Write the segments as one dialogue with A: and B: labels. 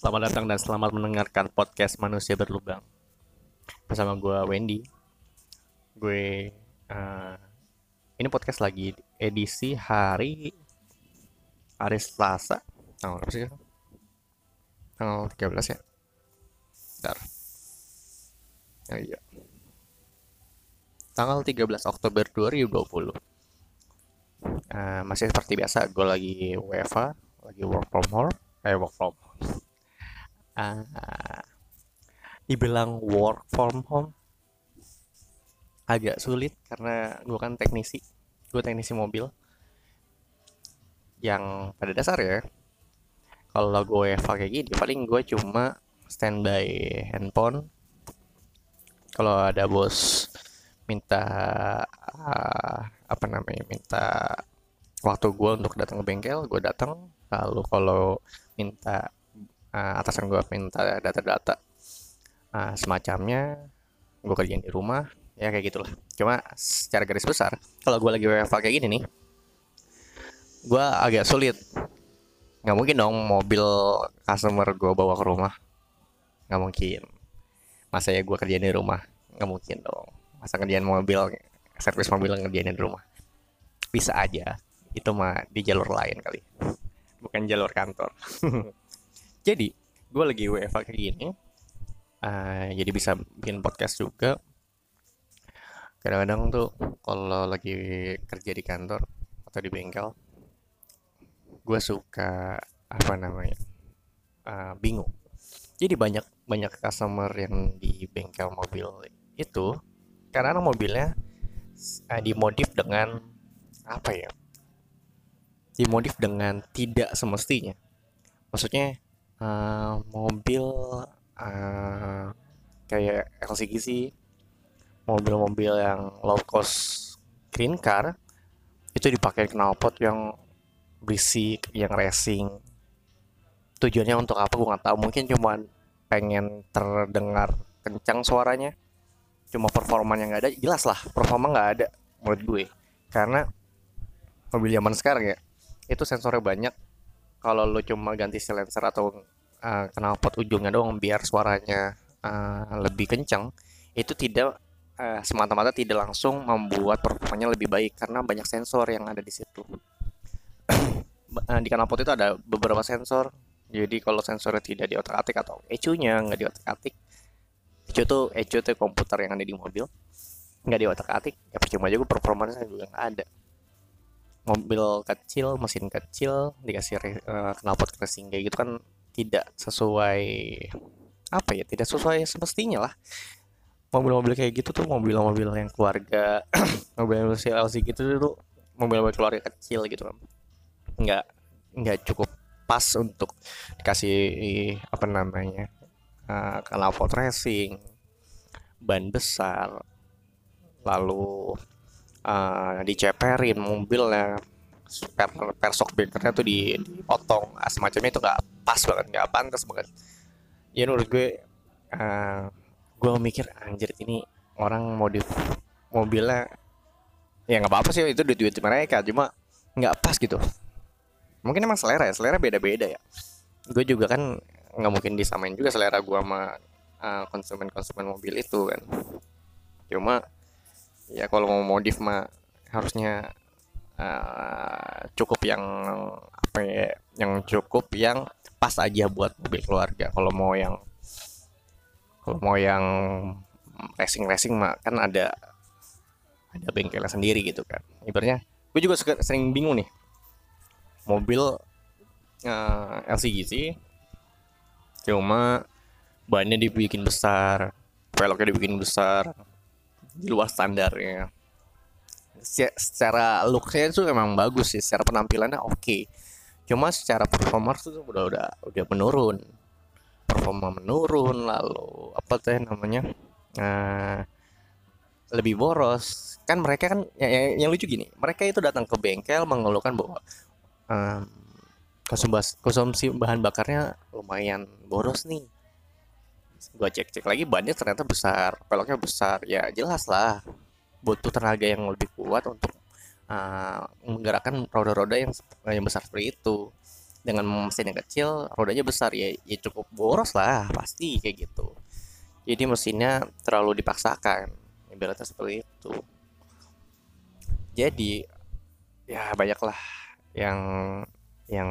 A: Selamat datang dan selamat mendengarkan podcast Manusia Berlubang bersama gue Wendy. Gue uh, ini podcast lagi edisi hari hari Selasa tanggal berapa sih? Tanggal 13 ya. Bentar. Oh, iya. Tanggal 13 Oktober 2020. Uh, masih seperti biasa, gue lagi WFA, lagi work from home, eh work from uh, dibilang work from home agak sulit karena gue kan teknisi gue teknisi mobil. Yang pada dasar ya kalau gue pakai gini paling gue cuma standby handphone. Kalau ada bos minta uh, apa namanya minta waktu gue untuk datang ke bengkel gue datang. Lalu kalau minta uh, atasan gue minta data-data. Uh, semacamnya gue kerjain di rumah ya kayak gitulah. Cuma secara garis besar kalau gue lagi WFH kayak gini nih gue agak sulit. Nggak mungkin dong mobil customer gue bawa ke rumah. Nggak mungkin. Masa ya gue kerjain di rumah? Nggak mungkin dong. Masa kerjaan mobil servis mobil ngerjain di rumah? Bisa aja. Itu mah di jalur lain kali. Bukan jalur kantor jadi gue lagi WFA kayak gini uh, jadi bisa bikin podcast juga. Kadang-kadang tuh kalau lagi kerja di kantor atau di bengkel gue suka apa namanya uh, bingung. Jadi banyak banyak customer yang di bengkel mobil itu karena mobilnya uh, dimodif dengan apa ya dimodif dengan tidak semestinya. Maksudnya uh, mobil uh, kayak LCGC mobil-mobil yang low cost green car itu dipakai knalpot yang berisik yang racing. Tujuannya untuk apa? Gue nggak tahu. Mungkin cuma pengen terdengar kencang suaranya. Cuma performanya nggak ada jelas lah. Performa nggak ada menurut gue. Karena mobil zaman sekarang ya itu sensornya banyak. Kalau lo cuma ganti silencer atau uh, knalpot ujungnya doang biar suaranya uh, lebih kencang itu tidak uh, semata-mata tidak langsung membuat performanya lebih baik karena banyak sensor yang ada di situ. Di knalpot itu ada beberapa sensor. Jadi kalau sensornya tidak di otak-atik atau ECU-nya nggak di otak-atik ECU tuh ECU tuh komputer yang ada di mobil nggak di otak-atik ya percuma juga performanya juga nggak ada. Mobil kecil mesin kecil dikasih uh, knalpot racing kayak gitu kan tidak sesuai apa ya tidak sesuai semestinya lah. Mobil-mobil kayak gitu tuh mobil-mobil yang keluarga mobil-mobil CLC gitu tuh mobil-mobil keluarga kecil gitu kan. Nggak nggak cukup pas untuk dikasih apa namanya uh, knalpot racing ban besar lalu uh, diceperin mobilnya per persok tuh di, dipotong. Nah, semacamnya itu nggak pas banget nggak pantas banget. Ya menurut gue uh, gue mikir anjir ini orang modif mobilnya ya nggak apa-apa sih itu duit duit mereka cuma nggak pas gitu. Mungkin emang selera ya selera beda-beda ya. Gue juga kan nggak mungkin disamain juga selera gue sama uh, konsumen-konsumen mobil itu kan. Cuma ya kalau mau modif mah harusnya uh, cukup yang apa ya yang cukup yang pas aja buat mobil keluarga. Kalau mau yang kalau mau yang racing racing mah kan ada ada bengkelnya sendiri gitu kan. Ibaratnya gue juga sering bingung nih. Mobil uh, LCGC cuma bannya dibikin besar velgnya dibikin besar di luar standar ya secara looknya itu memang bagus sih secara penampilannya oke. Okay. cuma secara performa tuh udah udah udah menurun. Performa menurun lalu apa tuh namanya nah, lebih boros. Kan mereka kan yang, yang, yang lucu gini mereka itu datang ke bengkel mengeluhkan bahwa um, konsumsi konsumsi bahan bakarnya lumayan boros nih. Gua cek cek lagi bannya ternyata besar peloknya besar. Ya jelas lah butuh tenaga yang lebih kuat untuk uh, menggerakkan roda-roda yang yang besar seperti itu. Dengan mesin yang kecil rodanya besar. Ya ya cukup boros lah pasti kayak gitu. Jadi mesinnya terlalu dipaksakan. Ibaratnya seperti itu. Jadi ya banyaklah yang yang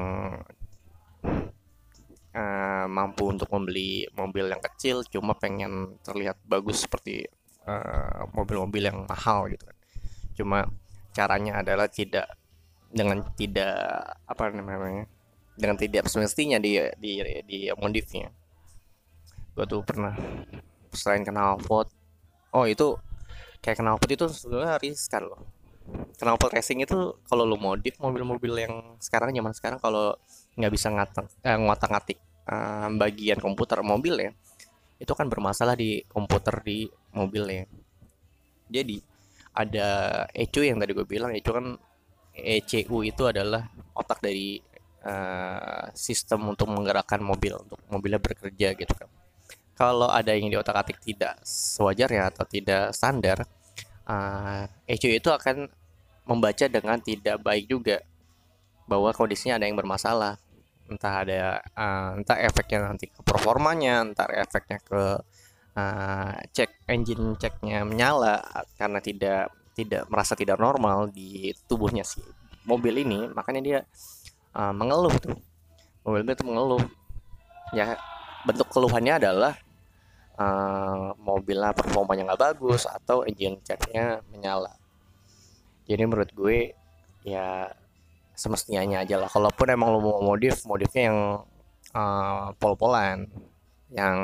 A: uh, mampu untuk membeli mobil yang kecil. Cuma pengen terlihat bagus seperti mobil-mobil uh, yang mahal gitu kan. Cuma caranya adalah tidak dengan tidak apa namanya dengan tidak semestinya di di di modifnya. Gue tuh pernah selain kenal pot oh itu kayak kenal pot itu sebenarnya riskan loh. Kenal pot racing itu kalau lo modif mobil-mobil yang sekarang zaman sekarang kalau nggak bisa ngatak eh, ngotak ngatik eh, bagian komputer mobil ya itu kan bermasalah di komputer di mobilnya. Jadi ada ECU yang tadi gue bilang ECU kan ECU itu adalah otak dari uh, sistem untuk menggerakkan mobil untuk mobilnya bekerja gitu kan. Kalau ada yang di otak atik tidak sewajarnya atau tidak standar uh, eh, ECU itu akan membaca dengan tidak baik juga bahwa kondisinya ada yang bermasalah. Entah ada uh, entah efeknya nanti ke performanya entah efeknya ke uh, cek engine ceknya menyala karena tidak tidak merasa tidak normal di tubuhnya si mobil ini makanya dia uh, mengeluh tuh. Mobil itu mengeluh. Ya bentuk keluhannya adalah uh, mobilnya performanya nggak bagus atau engine checknya menyala. Jadi menurut gue ya semestinya aja lah. Kalaupun emang lo mau modif modifnya yang uh, pol-polan yang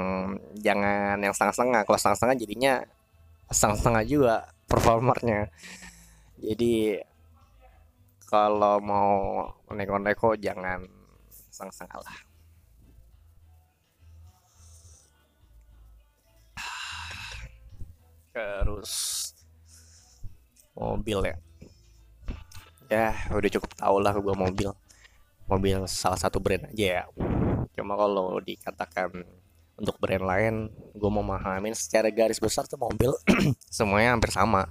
A: jangan yang setengah-setengah. Kalau setengah-setengah jadinya setengah-setengah juga performernya. Jadi kalau mau neko-neko jangan sang-sang lah. Terus mobil ya. Ya udah cukup tau lah gue mobil. Mobil salah satu brand aja ya. Cuma kalau dikatakan untuk brand lain gue mau memahamin secara garis besar tuh mobil semuanya hampir sama.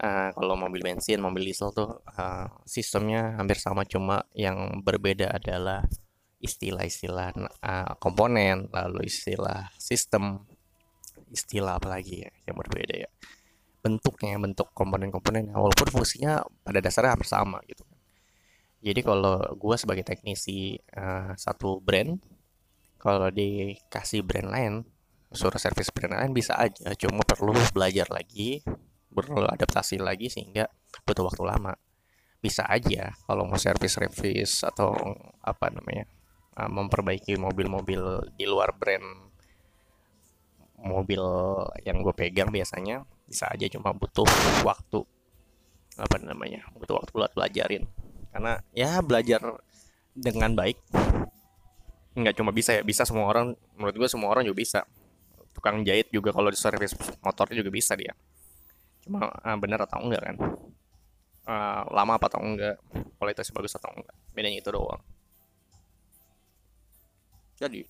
A: Uh, kalau mobil bensin mobil diesel tuh uh, sistemnya hampir sama cuma yang berbeda adalah istilah-istilah uh, komponen lalu istilah sistem istilah apalagi ya yang berbeda ya. Bentuknya bentuk komponen-komponen walaupun fungsinya pada dasarnya hampir sama gitu kan. Jadi kalau gue sebagai teknisi uh, satu brand kalau dikasih brand lain suruh servis brand lain bisa aja. Cuma perlu belajar lagi perlu adaptasi lagi sehingga butuh waktu lama. Bisa aja kalau mau servis servis atau apa namanya uh, memperbaiki mobil-mobil di luar brand mobil yang gue pegang biasanya bisa aja. Cuma butuh waktu apa namanya butuh waktu buat belajarin. Karena ya belajar dengan baik nggak cuma bisa ya bisa semua orang menurut gue semua orang juga bisa. Tukang jahit juga kalau di servis motornya juga bisa dia. Cuma uh, benar atau enggak kan? Uh, lama apa atau enggak? Kualitasnya bagus atau enggak? Bedanya itu doang. Jadi.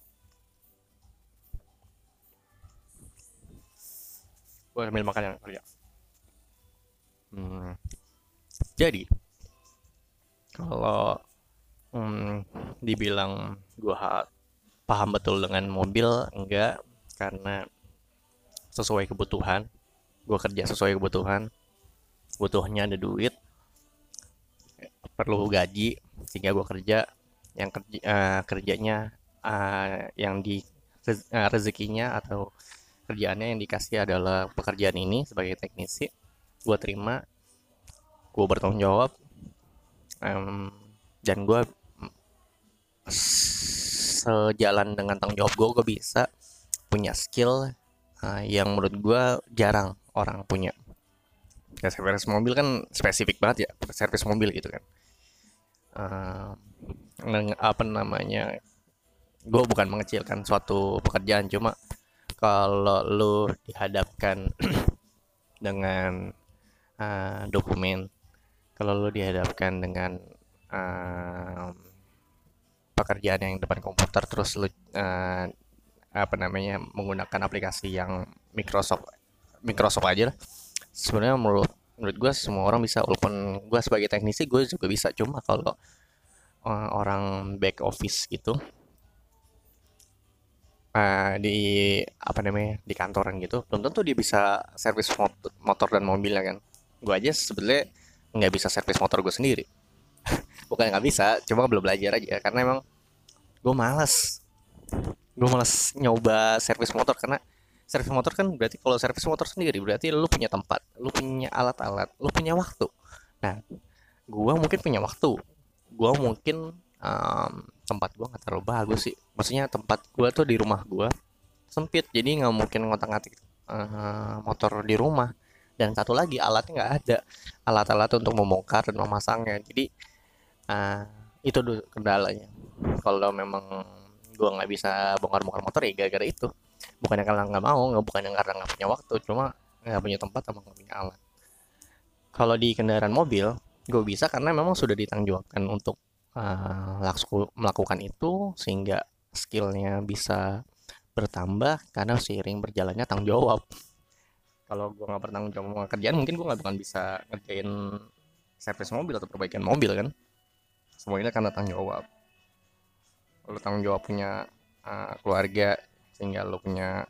A: Gue sambil makan yang kerja hmm, jadi kalau hmm, dibilang gue paham betul dengan mobil enggak. Karena sesuai kebutuhan gue kerja sesuai kebutuhan. Butuhnya ada duit perlu gaji sehingga gue kerja. Yang kerja uh, kerjanya uh, yang di uh, rezekinya atau kerjaannya yang dikasih adalah pekerjaan ini sebagai teknisi. Gue terima gue bertanggung jawab. Um, dan gue sejalan dengan tanggung jawab gue gue bisa punya skill uh, yang menurut gue jarang orang punya. Ya servis mobil kan spesifik banget ya servis mobil gitu kan. Uh, apa namanya gue bukan mengecilkan suatu pekerjaan cuma kalau lu dihadapkan dengan uh, dokumen kalau lu dihadapkan dengan uh, pekerjaan yang depan komputer terus lu uh, apa namanya menggunakan aplikasi yang Microsoft Microsoft aja lah. Sebenarnya menurut menurut gue semua orang bisa walaupun gue sebagai teknisi gue juga bisa. Cuma kalau uh, orang back office gitu uh, di apa namanya di kantoran gitu belum tentu dia bisa servis motor, dan mobil ya kan. Gue aja sebetulnya nggak bisa servis motor gue sendiri bukan nggak bisa cuma belum belajar aja karena emang gue males. Gue males nyoba servis motor karena servis motor kan berarti kalau servis motor sendiri berarti lu punya tempat lu punya alat-alat lu punya waktu. Nah gue mungkin punya waktu. Gue mungkin um, tempat gue nggak terlalu bagus sih. Maksudnya tempat gue tuh di rumah gue sempit jadi nggak mungkin ngotak-ngatik uh, motor di rumah. Dan satu lagi alatnya nggak ada. Alat-alat untuk membongkar dan memasangnya. Jadi uh, itu dulu kendalanya. Kalau memang gue nggak bisa bongkar-bongkar motor ya gara-gara itu. Bukannya karena nggak mau nggak bukannya karena nggak punya waktu cuma nggak punya tempat sama nggak punya alat. Kalau di kendaraan mobil gue bisa karena memang sudah ditanggungjawabkan untuk uh, melakukan itu sehingga skillnya bisa bertambah karena seiring berjalannya tanggung jawab. Kalau gue nggak bertanggung jawab kerjaan mungkin gue nggak bakal bisa ngerjain servis mobil atau perbaikan mobil kan semuanya karena tanggung jawab. Kalau tanggung jawab punya uh, keluarga sehingga lo punya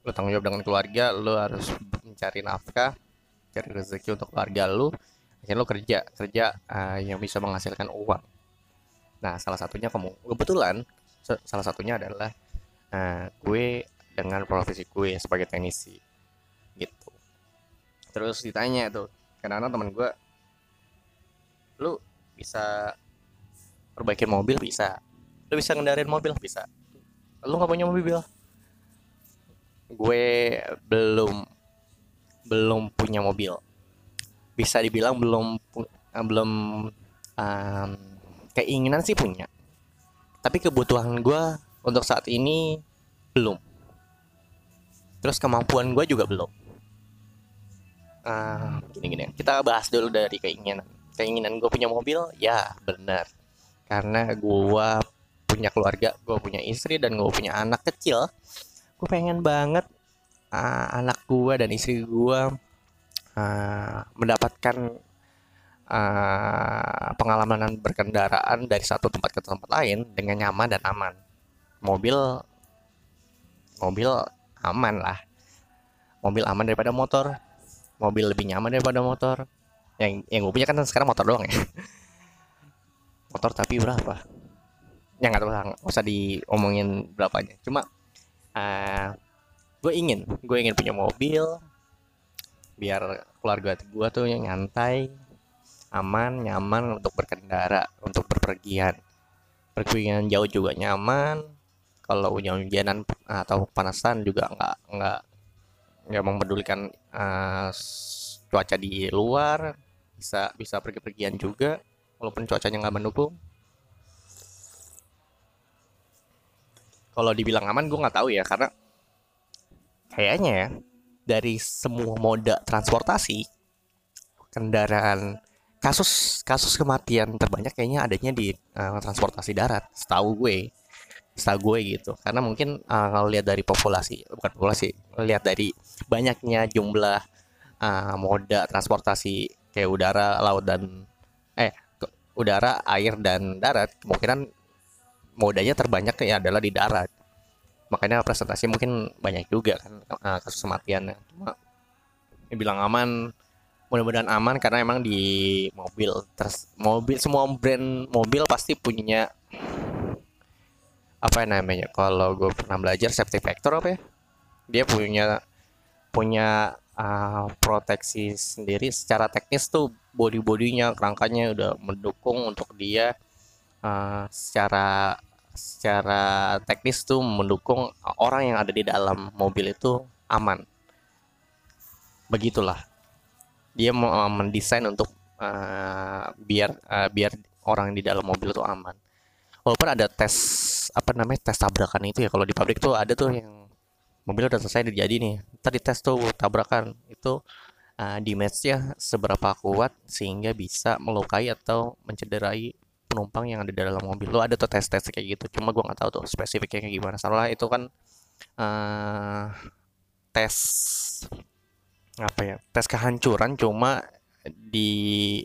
A: lo tanggung jawab dengan keluarga lo harus mencari nafkah cari rezeki untuk keluarga lo akhirnya lo kerja kerja uh, yang bisa menghasilkan uang. Nah salah satunya kamu kebetulan salah satunya adalah uh, gue dengan profesi gue sebagai teknisi gitu. Terus ditanya tuh karena teman gue lu bisa perbaikin mobil bisa. Lu bisa ngendarain mobil bisa. Lu nggak punya mobil gue belum belum punya mobil. Bisa dibilang belum uh, belum um, keinginan sih punya. Tapi kebutuhan gue untuk saat ini belum. Terus kemampuan gue juga belum. Uh, gini gini kita bahas dulu dari keinginan keinginan gue punya mobil ya benar. Karena gue punya keluarga gue punya istri dan gue punya anak kecil gue pengen banget uh, anak gue dan istri gue uh, mendapatkan uh, pengalaman berkendaraan dari satu tempat ke tempat lain dengan nyaman dan aman. Mobil mobil aman lah. Mobil aman daripada motor. Mobil lebih nyaman daripada motor yang yang gue punya kan sekarang motor doang ya. Motor tapi berapa? Ya nggak tahu nggak usah diomongin berapanya cuma uh, gue ingin gue ingin punya mobil biar keluarga gue tuh yang nyantai aman nyaman untuk berkendara untuk berpergian. Pergian jauh juga nyaman kalau hujan-hujanan atau panasan juga nggak nggak nggak mempedulikan uh, cuaca di luar bisa bisa pergi-pergian juga walaupun cuacanya nggak mendukung. Kalau dibilang aman gue nggak tahu ya karena kayaknya ya dari semua moda transportasi kendaraan kasus kasus kematian terbanyak kayaknya adanya di uh, transportasi darat setahu gue setahu gue gitu. Karena mungkin uh, kalau lihat dari populasi bukan populasi lihat dari banyaknya jumlah uh, moda transportasi kayak udara laut dan eh udara, air dan darat, kemungkinan modanya terbanyak ya adalah di darat. Makanya presentasi mungkin banyak juga kan uh, kasus kematiannya. Cuma bilang aman, mudah-mudahan aman karena emang di mobil terus mobil semua brand mobil pasti punya apa namanya kalau gue pernah belajar safety factor apa ya dia punya punya uh, proteksi sendiri secara teknis tuh body bodinya kerangkanya udah mendukung untuk dia. Uh, secara secara teknis tuh mendukung orang yang ada di dalam mobil itu aman. Begitulah. Dia mau uh, mendesain untuk uh, biar uh, biar orang di dalam mobil itu aman. Walaupun ada tes apa namanya tes tabrakan itu ya kalau di pabrik tuh ada tuh yang mobil udah selesai jadi nih. Tadi tes tuh tabrakan. Itu uh, damage-nya seberapa kuat sehingga bisa melukai atau mencederai penumpang yang ada di dalam mobil. Lo ada tuh tes tes kayak gitu cuma gue nggak tahu tuh spesifiknya kayak gimana. Soalnya itu kan uh, tes apa ya tes kehancuran cuma di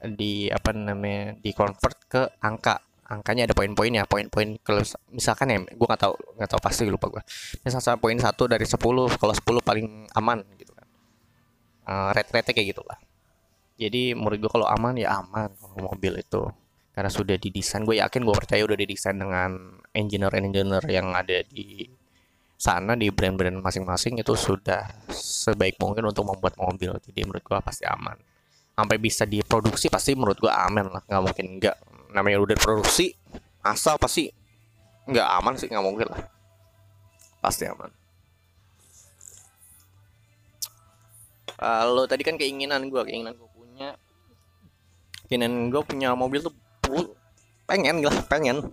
A: di apa namanya di convert ke angka angkanya ada poin-poinnya poin-poin kalau misalkan ya gue nggak tahu nggak tahu pasti lupa gue misalnya poin satu dari 10 kalau 10 paling aman gitu kan. Uh, rate-rate kayak gitulah. Jadi menurut gue kalau aman ya aman kalau mobil itu. Karena sudah didesain gue yakin gue percaya udah didesain dengan engineer-engineer yang ada di sana di brand-brand masing-masing itu sudah sebaik mungkin untuk membuat mobil. Jadi menurut gue pasti aman. Sampai bisa diproduksi pasti menurut gue aman lah nggak mungkin nggak namanya udah produksi asal pasti nggak aman sih nggak mungkin lah pasti aman Kalau tadi kan keinginan gue, keinginan gue punya, keinginan gue punya mobil tuh pengen lah, pengen.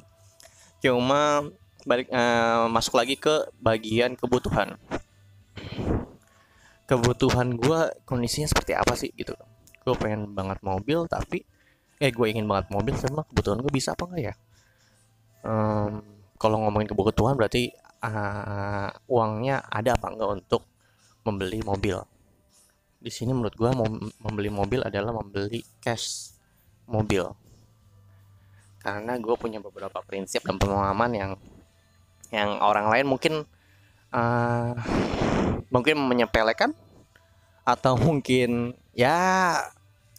A: Cuma balik uh, masuk lagi ke bagian kebutuhan. Kebutuhan gue kondisinya seperti apa sih gitu? Gue pengen banget mobil tapi eh gue ingin banget mobil sama kebutuhan gue bisa apa enggak ya? Um, kalau ngomongin kebutuhan berarti uh, uangnya ada apa enggak untuk membeli mobil? Di sini menurut gue membeli mobil adalah membeli cash mobil. Karena gue punya beberapa prinsip dan pemahaman yang yang orang lain mungkin uh, mungkin menyepelekan atau mungkin ya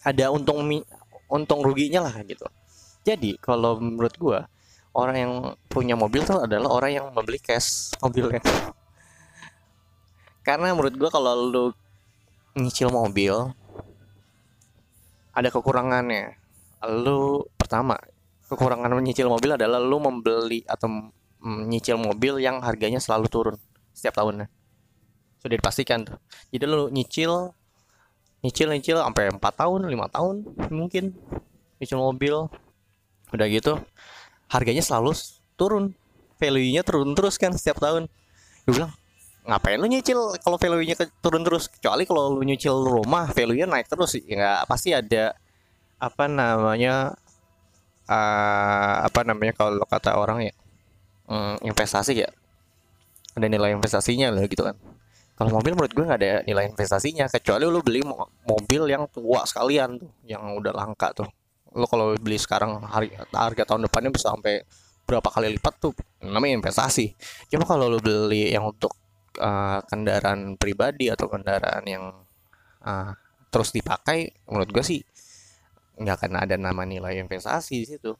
A: ada untung untung ruginya lah gitu. Jadi kalau menurut gue orang yang punya mobil tuh adalah orang yang membeli cash mobilnya. Karena menurut gue kalau lu nyicil mobil ada kekurangannya. Lu pertama kekurangan menyicil mobil adalah lu membeli atau menyicil mobil yang harganya selalu turun setiap tahunnya. Sudah dipastikan tuh. Jadi lu nyicil nyicil nyicil sampai 4 tahun lima tahun mungkin. Nyicil mobil. Udah gitu harganya selalu turun. Value-nya turun terus kan setiap tahun. Gue bilang ngapain lu nyicil kalau value-nya turun terus? Kecuali kalau lu nyicil rumah value-nya naik terus. Ya pasti ada apa namanya uh, apa namanya kalau kata orang ya um, investasi ya. Ada nilai investasinya loh gitu kan kalau mobil menurut gue nggak ada nilai investasinya kecuali lu beli mobil yang tua sekalian tuh yang udah langka tuh. Lu kalau beli sekarang harga, harga tahun depannya bisa sampai berapa kali lipat tuh namanya investasi. Cuma kalau lu beli yang untuk uh, kendaraan pribadi atau kendaraan yang uh, terus dipakai menurut gue sih nggak akan ada nama nilai investasi di situ.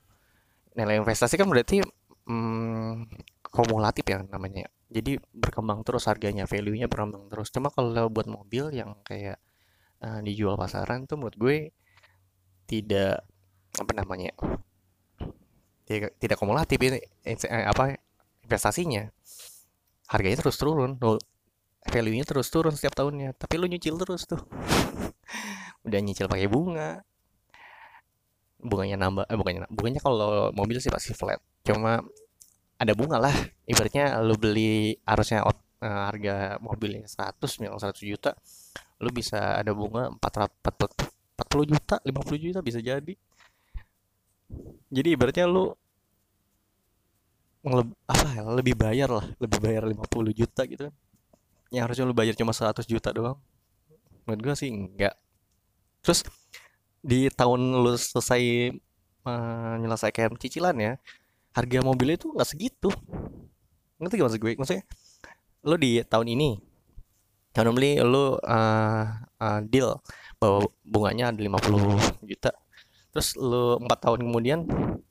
A: Nilai investasi kan berarti hmm, kumulatif ya namanya jadi berkembang terus harganya value-nya berkembang terus. Cuma kalau buat mobil yang kayak uh, dijual pasaran tuh menurut gue tidak apa namanya tidak tidak kumulatif ini eh, apa investasinya. Harganya terus turun value-nya terus turun setiap tahunnya. Tapi lu nyicil terus tuh. Udah nyicil pakai bunga. Bunganya nambah eh bunganya bunganya kalau mobil sih pasti flat. Cuma ada bunga lah. Ibaratnya lu beli harusnya uh, harga mobilnya 100 misal 100 juta lu bisa ada bunga 440 juta 50 juta bisa jadi. Jadi ibaratnya lu apa ya lebih bayar lah lebih bayar 50 juta gitu kan. Yang harusnya lu bayar cuma 100 juta doang. Menurut gua sih enggak. Terus di tahun lu selesai menyelesaikan cicilan ya harga mobilnya itu nggak segitu. Ngerti gak maksud gue? Maksudnya lo di tahun ini tahun beli lo uh, uh, deal bahwa bunganya ada 50 juta. Terus lo empat tahun kemudian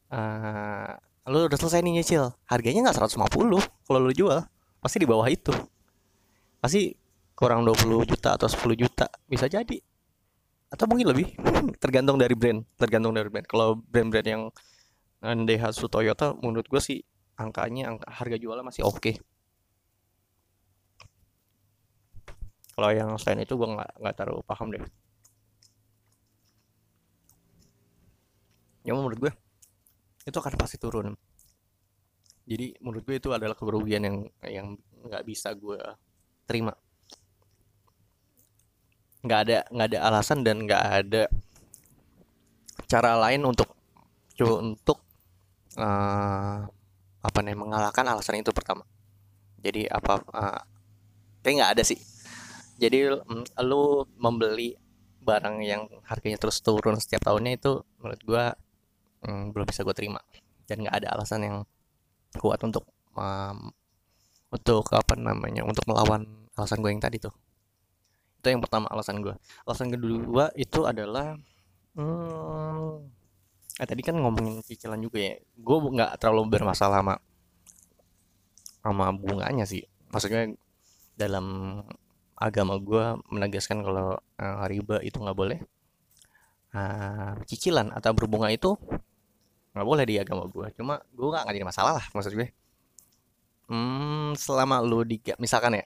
A: uh, lo udah selesai nih nyicil. Harganya nggak 150 kalau lo jual. Pasti di bawah itu. Pasti kurang 20 juta atau 10 juta. Bisa jadi. Atau mungkin lebih. Tergantung dari brand. Tergantung dari brand. Kalau brand-brand yang Daihatsu Toyota menurut gue sih angkanya angka harga jualnya masih oke. Okay. kalau yang selain itu gue nggak nggak terlalu paham deh. Ya menurut gue itu akan pasti turun. Jadi menurut gue itu adalah kerugian yang yang nggak bisa gue terima. Nggak ada nggak ada alasan dan nggak ada cara lain untuk untuk uh, apa nih mengalahkan alasan itu pertama. Jadi apa uh, kayak nggak ada sih. Jadi um, lu membeli barang yang harganya terus turun setiap tahunnya itu menurut gue hmm, belum bisa gue terima. Dan nggak ada alasan yang kuat untuk um, untuk apa namanya untuk melawan alasan gue yang tadi tuh. Itu yang pertama alasan gue alasan kedua itu adalah hmm, eh tadi kan ngomongin cicilan juga ya. Gue nggak terlalu bermasalah sama sama bunganya sih. Maksudnya dalam agama gue menegaskan kalau uh, riba itu nggak boleh uh, cicilan atau berbunga itu nggak boleh di agama gue cuma gue nggak jadi masalah lah maksud gue. Hmm, selama lu di misalkan ya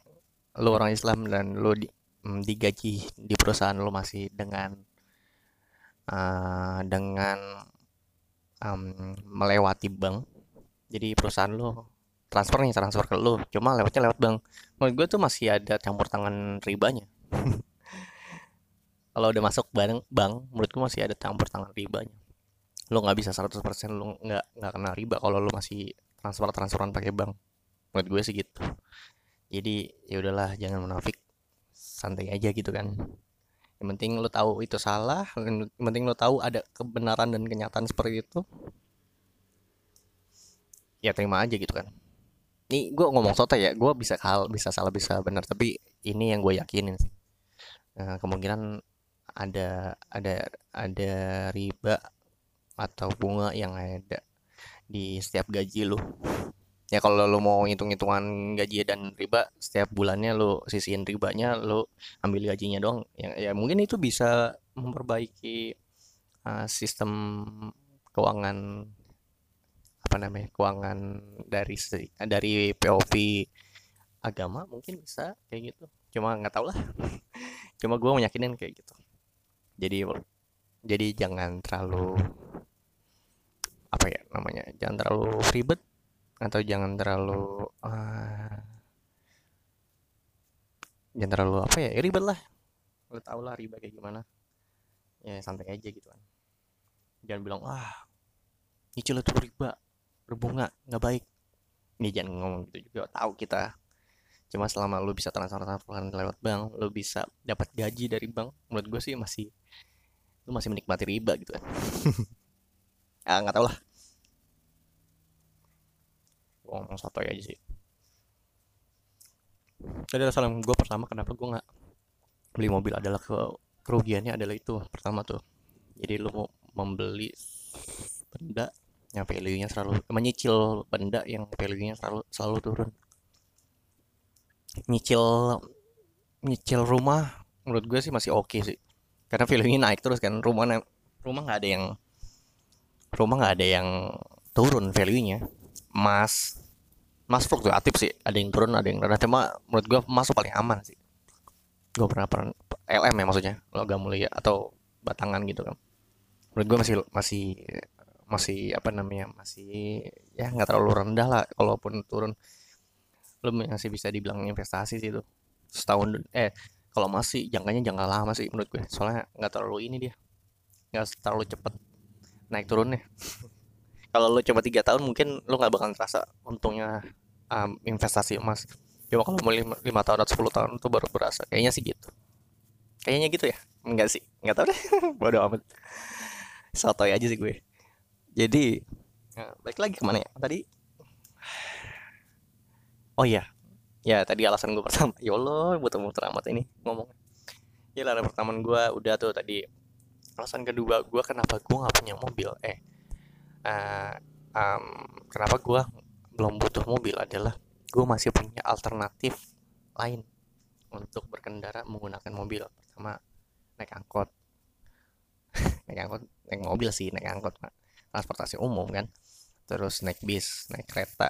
A: lu orang Islam dan lu di, um, digaji di perusahaan lu masih dengan uh, dengan um, melewati bank. Jadi perusahaan lu transfer nih transfer ke lu. Cuma lewatnya lewat bank. Menurut gue tuh masih ada campur tangan ribanya. Kalau udah masuk bareng bank menurut gue masih ada campur tangan ribanya. Lo nggak bisa 100% lo nggak nggak kena riba kalau lo masih transfer transferan pakai bank. Menurut gue sih gitu. Jadi ya udahlah jangan munafik. Santai aja gitu kan yang penting lo tahu itu salah yang penting lo tahu ada kebenaran dan kenyataan seperti itu. Ya terima aja gitu kan. Ini gue ngomong soto ya gue bisa hal bisa salah bisa benar tapi ini yang gue yakinin sih. Nah, kemungkinan ada ada ada riba atau bunga yang ada di setiap gaji lo ya kalau lo mau hitung-hitungan gaji dan riba setiap bulannya lo sisihin ribanya lo ambil gajinya doang. Ya, ya mungkin itu bisa memperbaiki uh, sistem keuangan apa namanya keuangan dari dari POV agama mungkin bisa kayak gitu. Cuma nggak tau lah. Cuma gue meyakinin kayak gitu. Jadi jadi jangan terlalu apa ya namanya jangan terlalu ribet atau jangan terlalu uh, jangan terlalu apa ya, ya ribet lah. Lo tau lah ribet kayak gimana. Ya santai aja gitu kan. Jangan bilang ah nyicil itu riba berbunga nggak baik. Ini jangan ngomong gitu juga tahu kita. Cuma selama lu bisa transfer transferan lewat bank lu bisa dapat gaji dari bank menurut gue sih masih lu masih menikmati riba gitu kan. Ah nggak tau lah ngomong satu aja sih. Jadi alasan gue pertama kenapa gue nggak beli mobil? Adalah ke kerugiannya adalah itu pertama tuh. Jadi lu mau membeli benda yang value-nya selalu menyicil benda yang value-nya selalu selalu turun. Nyicil nyicil rumah menurut gue sih masih oke okay sih. Karena value-nya naik terus kan rumah rumah nggak ada yang rumah nggak ada yang turun value-nya. Emas emas fluktuatif sih. Ada yang turun ada yang rendah cuma menurut gue emas paling aman sih. Gue pernah pernah LM ya maksudnya. Logam mulia atau batangan gitu kan. Menurut gue masih masih masih apa namanya masih ya nggak terlalu rendah lah kalaupun turun. Lo masih bisa dibilang investasi sih itu. Setahun eh kalau masih jangkanya jangka lama sih menurut gue soalnya nggak terlalu ini dia. Nggak terlalu cepet naik turunnya. Kalau lo coba tiga tahun mungkin lo nggak bakal terasa untungnya um, investasi emas. Cuma kalau mau lima, lima tahun atau sepuluh tahun itu baru berasa. Kayaknya sih gitu. Kayaknya gitu ya? Enggak sih. Nggak tahu deh. Bodo amat. Sotoy aja sih gue. Jadi ya, balik lagi ke mana ya? Tadi? Oh iya. Ya tadi alasan gue pertama. Ya Allah buat muter amat ini ngomong ya alasan pertama gue udah tuh tadi. Alasan kedua gue kenapa gue nggak punya mobil. Eh uh, um, kenapa gue belum butuh mobil adalah gue masih punya alternatif lain untuk berkendara menggunakan mobil. Pertama naik angkot. Naik angkot naik mobil sih naik angkot transportasi umum kan. Terus naik bis naik kereta.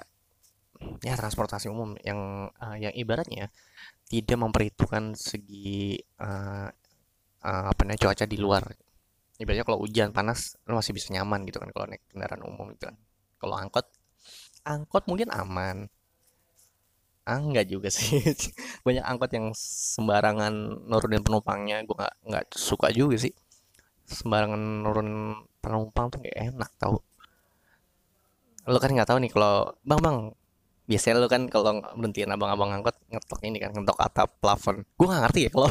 A: Ya transportasi umum yang uh, yang ibaratnya tidak memperhitungkan segi uh, uh, apa namanya cuaca di luar. Ibaratnya kalau hujan panas lo masih bisa nyaman gitu kan kalau naik kendaraan umum gitu kan. Kalau angkot angkot mungkin aman. Ah enggak juga sih. Banyak angkot yang sembarangan nurunin penumpangnya. Gue nggak nggak suka juga sih. Sembarangan nurun penumpang tuh kayak enak tau. Lo kan nggak tahu nih kalau bang bang biasanya lo kan kalau berhentiin abang-abang angkot ngetok ini kan ngetok atap plafon. Gue nggak ngerti ya kalau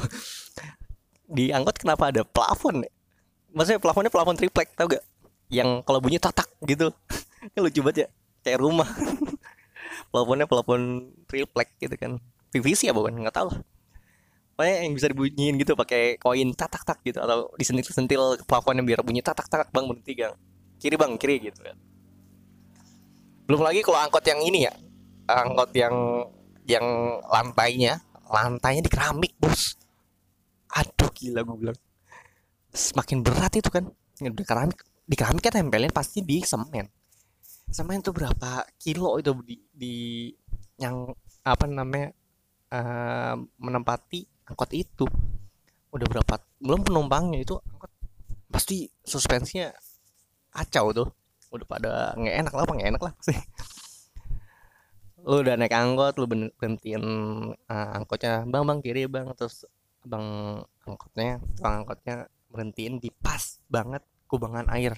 A: di angkot kenapa ada plafon ya? maksudnya plafonnya plafon triplek tau gak yang kalau bunyi tatak gitu. Kan lucu banget ya kayak rumah. Plafonnya plafon triplek gitu kan. PVC ya bukan? Nggak tahu lah. Pokoknya yang bisa dibunyiin gitu pakai koin tatak tak gitu atau disentil-sentil ke plafonnya biar bunyi tatak tak bang berhenti gang. Kiri bang kiri gitu kan. Belum lagi kalau angkot yang ini ya. Angkot yang yang lantainya lantainya di keramik bos. Aduh gila gue bilang. Semakin berat itu kan. Di keramik di keramik kan tempelin pasti di semen semen itu berapa kilo itu di, di yang apa namanya uh, menempati angkot itu. Udah berapa belum penumpangnya itu angkot pasti suspensinya acau tuh. Udah pada nggak enak lah apa nggak enak lah sih lu udah naik angkot lu berhentiin uh, angkotnya bang bang kiri bang terus bang angkotnya bang angkotnya berhentiin di pas banget kubangan air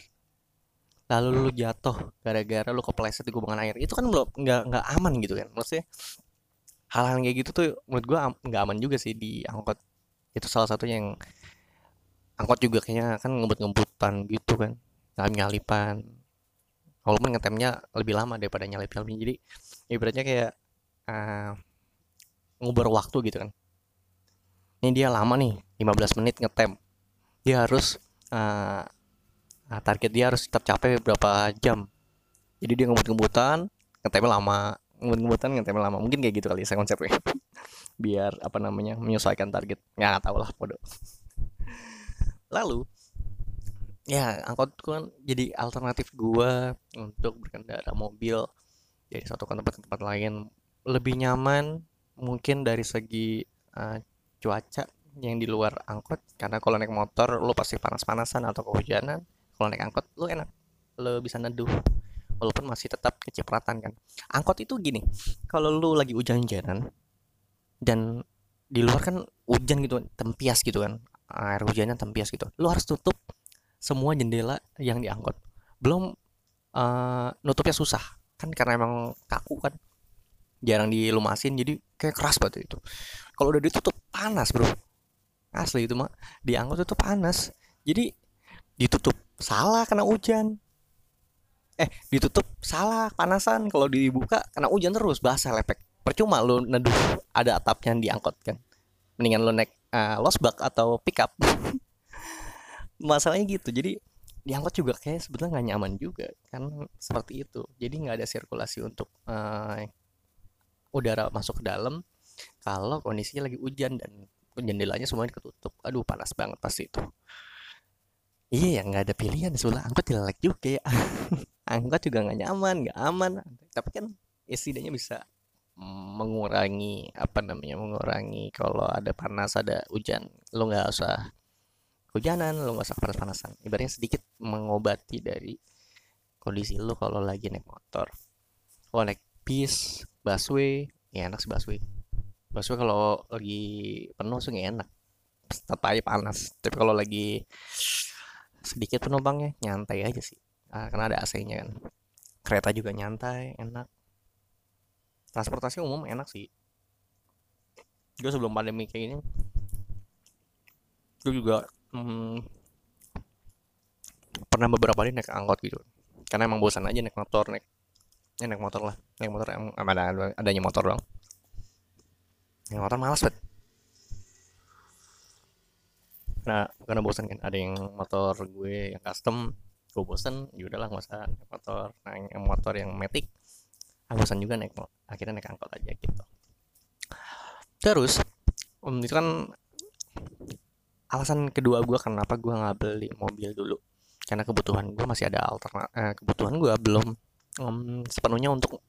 A: lalu lu jatuh gara-gara lu kepleset di kubangan air itu kan belum nggak nggak aman gitu kan. Maksudnya hal-hal kayak gitu tuh menurut gua nggak aman juga sih di angkot. Itu salah satunya yang angkot juga kayaknya kan ngebut-ngebutan gitu kan nyalip-nyalipan. Walaupun ngetemnya lebih lama daripada nyalip-nyalipin jadi ibaratnya kayak uh, ngubur waktu gitu kan. Ini dia lama nih 15 menit ngetem. Dia harus uh, target dia harus tetap capek berapa jam. Jadi dia ngebut-ngebutan ngetemnya lama. Ngebut-ngebutan ngetemnya lama. Mungkin kayak gitu kali saya konsepnya biar apa namanya menyesuaikan target. Ya nggak tahu lah bodoh. Lalu ya angkot kan jadi alternatif gua untuk berkendara mobil dari satu tempat ke tempat lain. Lebih nyaman mungkin dari segi uh, cuaca yang di luar angkot. Karena kalau naik motor lo pasti panas-panasan atau kehujanan kalau naik angkot lo enak. Lo bisa neduh walaupun masih tetap kecipratan kan. Angkot itu gini kalau lo lagi hujan-hujanan dan di luar kan hujan gitu tempias gitu kan air hujannya tempias gitu lo harus tutup semua jendela yang diangkut belum uh, nutupnya susah kan karena emang kaku kan. Jarang dilumasin jadi kayak keras banget itu. Kalau udah ditutup panas bro. Asli itu mah diangkut itu panas. Jadi ditutup salah kena hujan. Eh ditutup salah panasan. Kalau dibuka kena hujan terus basah lepek. Percuma lu neduh ada atapnya diangkut kan. Mendingan lu naik uh, losbak atau pickup masalahnya gitu jadi diangkut juga kayak sebetulnya nggak nyaman juga kan seperti itu. Jadi nggak ada sirkulasi untuk uh, udara masuk ke dalam kalau kondisinya lagi hujan dan jendelanya semuanya ketutup. Aduh panas banget pasti itu iya ya nggak ada pilihan sebelah angkot jelek juga ya. Angkot juga nggak nyaman nggak aman. Tapi kan ya setidaknya bisa mengurangi apa namanya mengurangi kalau ada panas ada hujan. Lo nggak usah hujanan lo nggak usah panas-panasan. Ibaratnya sedikit mengobati dari kondisi lo kalau lagi naik motor. Kalau naik bis busway ya enak sih busway. Busway kalau lagi penuh sih enak. Tetap aja panas. Tapi kalau lagi sedikit penumpangnya nyantai aja sih. Ah, karena ada AC-nya kan. Kereta juga nyantai enak. Transportasi umum enak sih. Gue sebelum pandemi kayak gini gue juga hmm, pernah beberapa kali naik angkot gitu. Karena emang bosan aja naik motor naik ya naik motor lah. Naik motor emang ada adanya motor dong naik motor malas banget nah karena bosan kan ada yang motor gue yang custom gue bosan ya udahlah nggak usah naik motor. Naik motor yang metik ah, bosan juga naik akhirnya naik angkot aja gitu. Terus um, itu kan alasan kedua gue kenapa gue nggak beli mobil dulu. Karena kebutuhan gue masih ada alternat eh, kebutuhan gue belum um, sepenuhnya untuk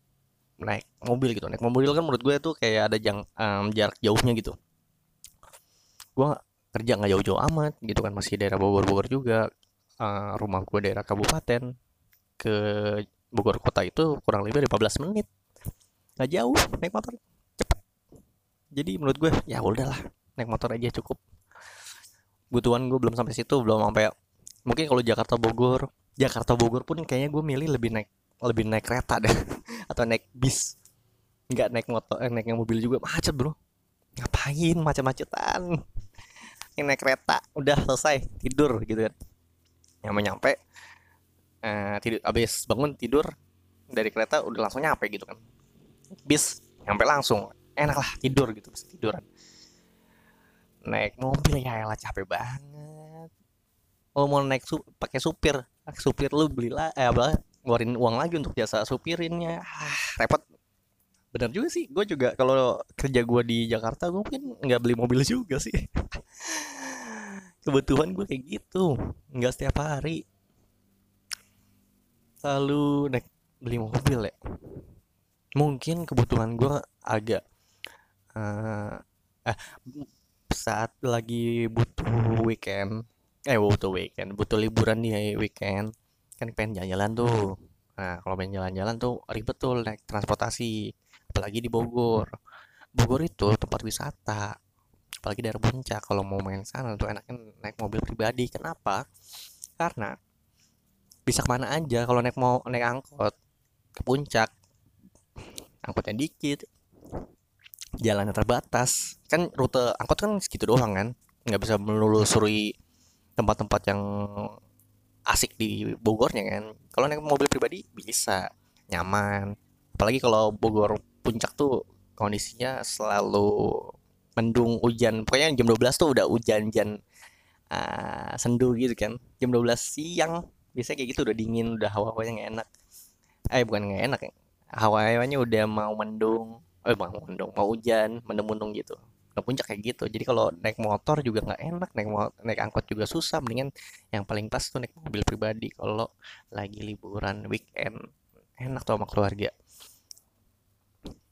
A: naik mobil gitu. Naik mobil kan menurut gue tuh kayak ada jang, um, jarak jauhnya gitu. Gue kerja nggak jauh-jauh amat gitu kan. Masih daerah Bogor-Bogor juga. Uh, rumah gue daerah kabupaten. Ke Bogor kota itu kurang lebih 15 menit. Nggak jauh naik motor. Cepet. Jadi menurut gue ya udahlah naik motor aja cukup. Kebutuhan gue belum sampai situ belum sampai mungkin kalau Jakarta Bogor Jakarta Bogor pun kayaknya gue milih lebih naik lebih naik kereta deh. Atau naik bis. Nggak naik motor eh, naik mobil juga. Macet bro. Ngapain macet-macetan yang naik kereta udah selesai tidur gitu kan. Yang nyampe eh, tidur abis bangun tidur dari kereta udah langsung nyampe gitu kan. Bis nyampe langsung enak lah tidur gitu bisa tiduran. Naik mobil ya elah capek banget. Oh mau naik su pakai supir supir lu beli lah eh apa ngeluarin uang lagi untuk jasa supirinnya. Ah, repot bener juga sih gue juga kalau kerja gue di Jakarta gue mungkin nggak beli mobil juga sih. Kebutuhan gue kayak gitu nggak setiap hari. Selalu naik beli mobil ya. Mungkin kebutuhan gue agak uh, eh saat lagi butuh weekend eh butuh weekend butuh liburan di weekend kan pengen jalan-jalan tuh. Nah kalau pengen jalan-jalan tuh ribet tuh naik transportasi apalagi di Bogor. Bogor itu tempat wisata apalagi daerah puncak. Kalau mau main sana tuh enaknya naik mobil pribadi. Kenapa? Karena bisa ke mana aja kalau naik mau naik angkot. Ke puncak angkotnya dikit jalannya terbatas. Kan rute angkot kan segitu doang kan? Nggak bisa menelusuri tempat-tempat yang asik di Bogornya kan? Kalau naik mobil pribadi bisa nyaman. Apalagi kalau Bogor puncak tuh kondisinya selalu mendung hujan. Pokoknya jam 12 tuh udah hujan-hujan uh, sendu gitu kan. Jam 12 siang biasanya kayak gitu udah dingin udah hawa-hawanya nggak enak. Eh bukan nggak enak ya. Hawanya udah mau mendung eh mau mendung mau hujan mendung-mendung gitu. Ke puncak kayak gitu. Jadi kalau naik motor juga nggak enak naik naik angkot juga susah. Mendingan yang paling pas tuh naik mobil pribadi. Kalau lagi liburan weekend enak tuh sama keluarga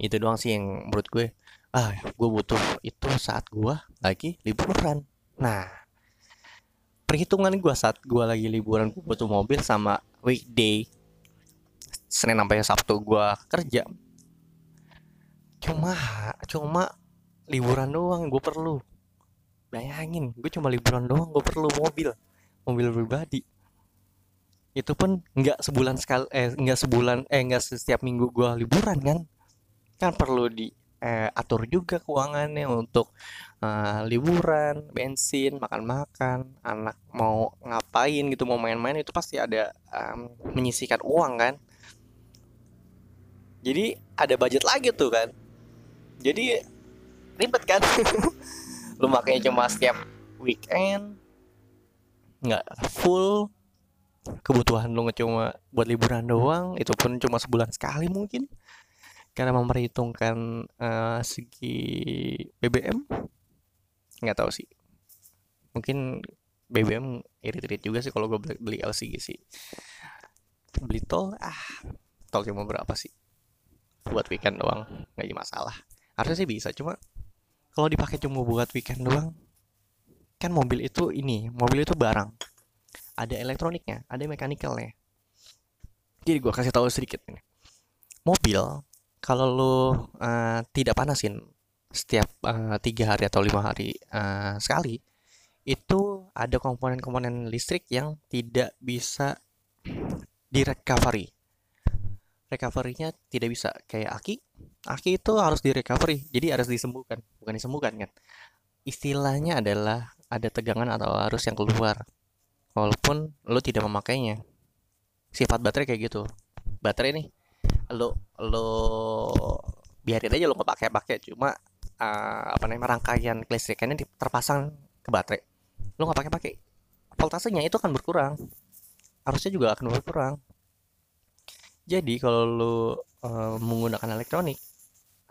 A: itu doang sih yang menurut gue. Ah gue butuh itu saat gue lagi liburan. Nah perhitungan gue saat gue lagi liburan gue butuh mobil sama weekday Senin sampai Sabtu gue kerja. Cuma cuma liburan doang gue perlu. Bayangin gue cuma liburan doang gue perlu mobil mobil pribadi. Itu pun nggak sebulan sekali eh nggak sebulan eh nggak setiap minggu gue liburan kan kan perlu di eh, atur juga keuangannya untuk uh, liburan bensin makan-makan anak mau ngapain gitu mau main-main itu pasti ada um, menyisikan uang kan. Jadi ada budget lagi tuh kan. Jadi ribet kan. Lu makanya cuma setiap weekend nggak full. Kebutuhan lu cuma buat liburan doang itu pun cuma sebulan sekali mungkin karena memperhitungkan uh, segi BBM nggak tahu sih. Mungkin BBM irit-irit juga sih kalau gue beli, LCG sih. Beli tol ah tol cuma berapa sih? Buat weekend doang nggak jadi masalah. Harusnya sih bisa cuma kalau dipakai cuma buat weekend doang kan mobil itu ini mobil itu barang. Ada elektroniknya ada mekanikalnya jadi gue kasih tahu sedikit ini. Mobil kalau lo uh, tidak panasin setiap uh, tiga hari atau lima hari uh, sekali itu ada komponen-komponen listrik yang tidak bisa direcovery. Recovery-nya tidak bisa. Kayak aki aki itu harus di recovery jadi harus disembuhkan bukan disembuhkan kan? Istilahnya adalah ada tegangan atau arus yang keluar walaupun lo tidak memakainya. Sifat baterai kayak gitu. Baterai nih lo lo biarin aja lo nggak pakai pakai. Cuma uh, apa namanya rangkaian kelistrikannya terpasang ke baterai. Lo nggak pakai pakai voltasenya itu akan berkurang. Arusnya juga akan berkurang. Jadi kalau lu uh, menggunakan elektronik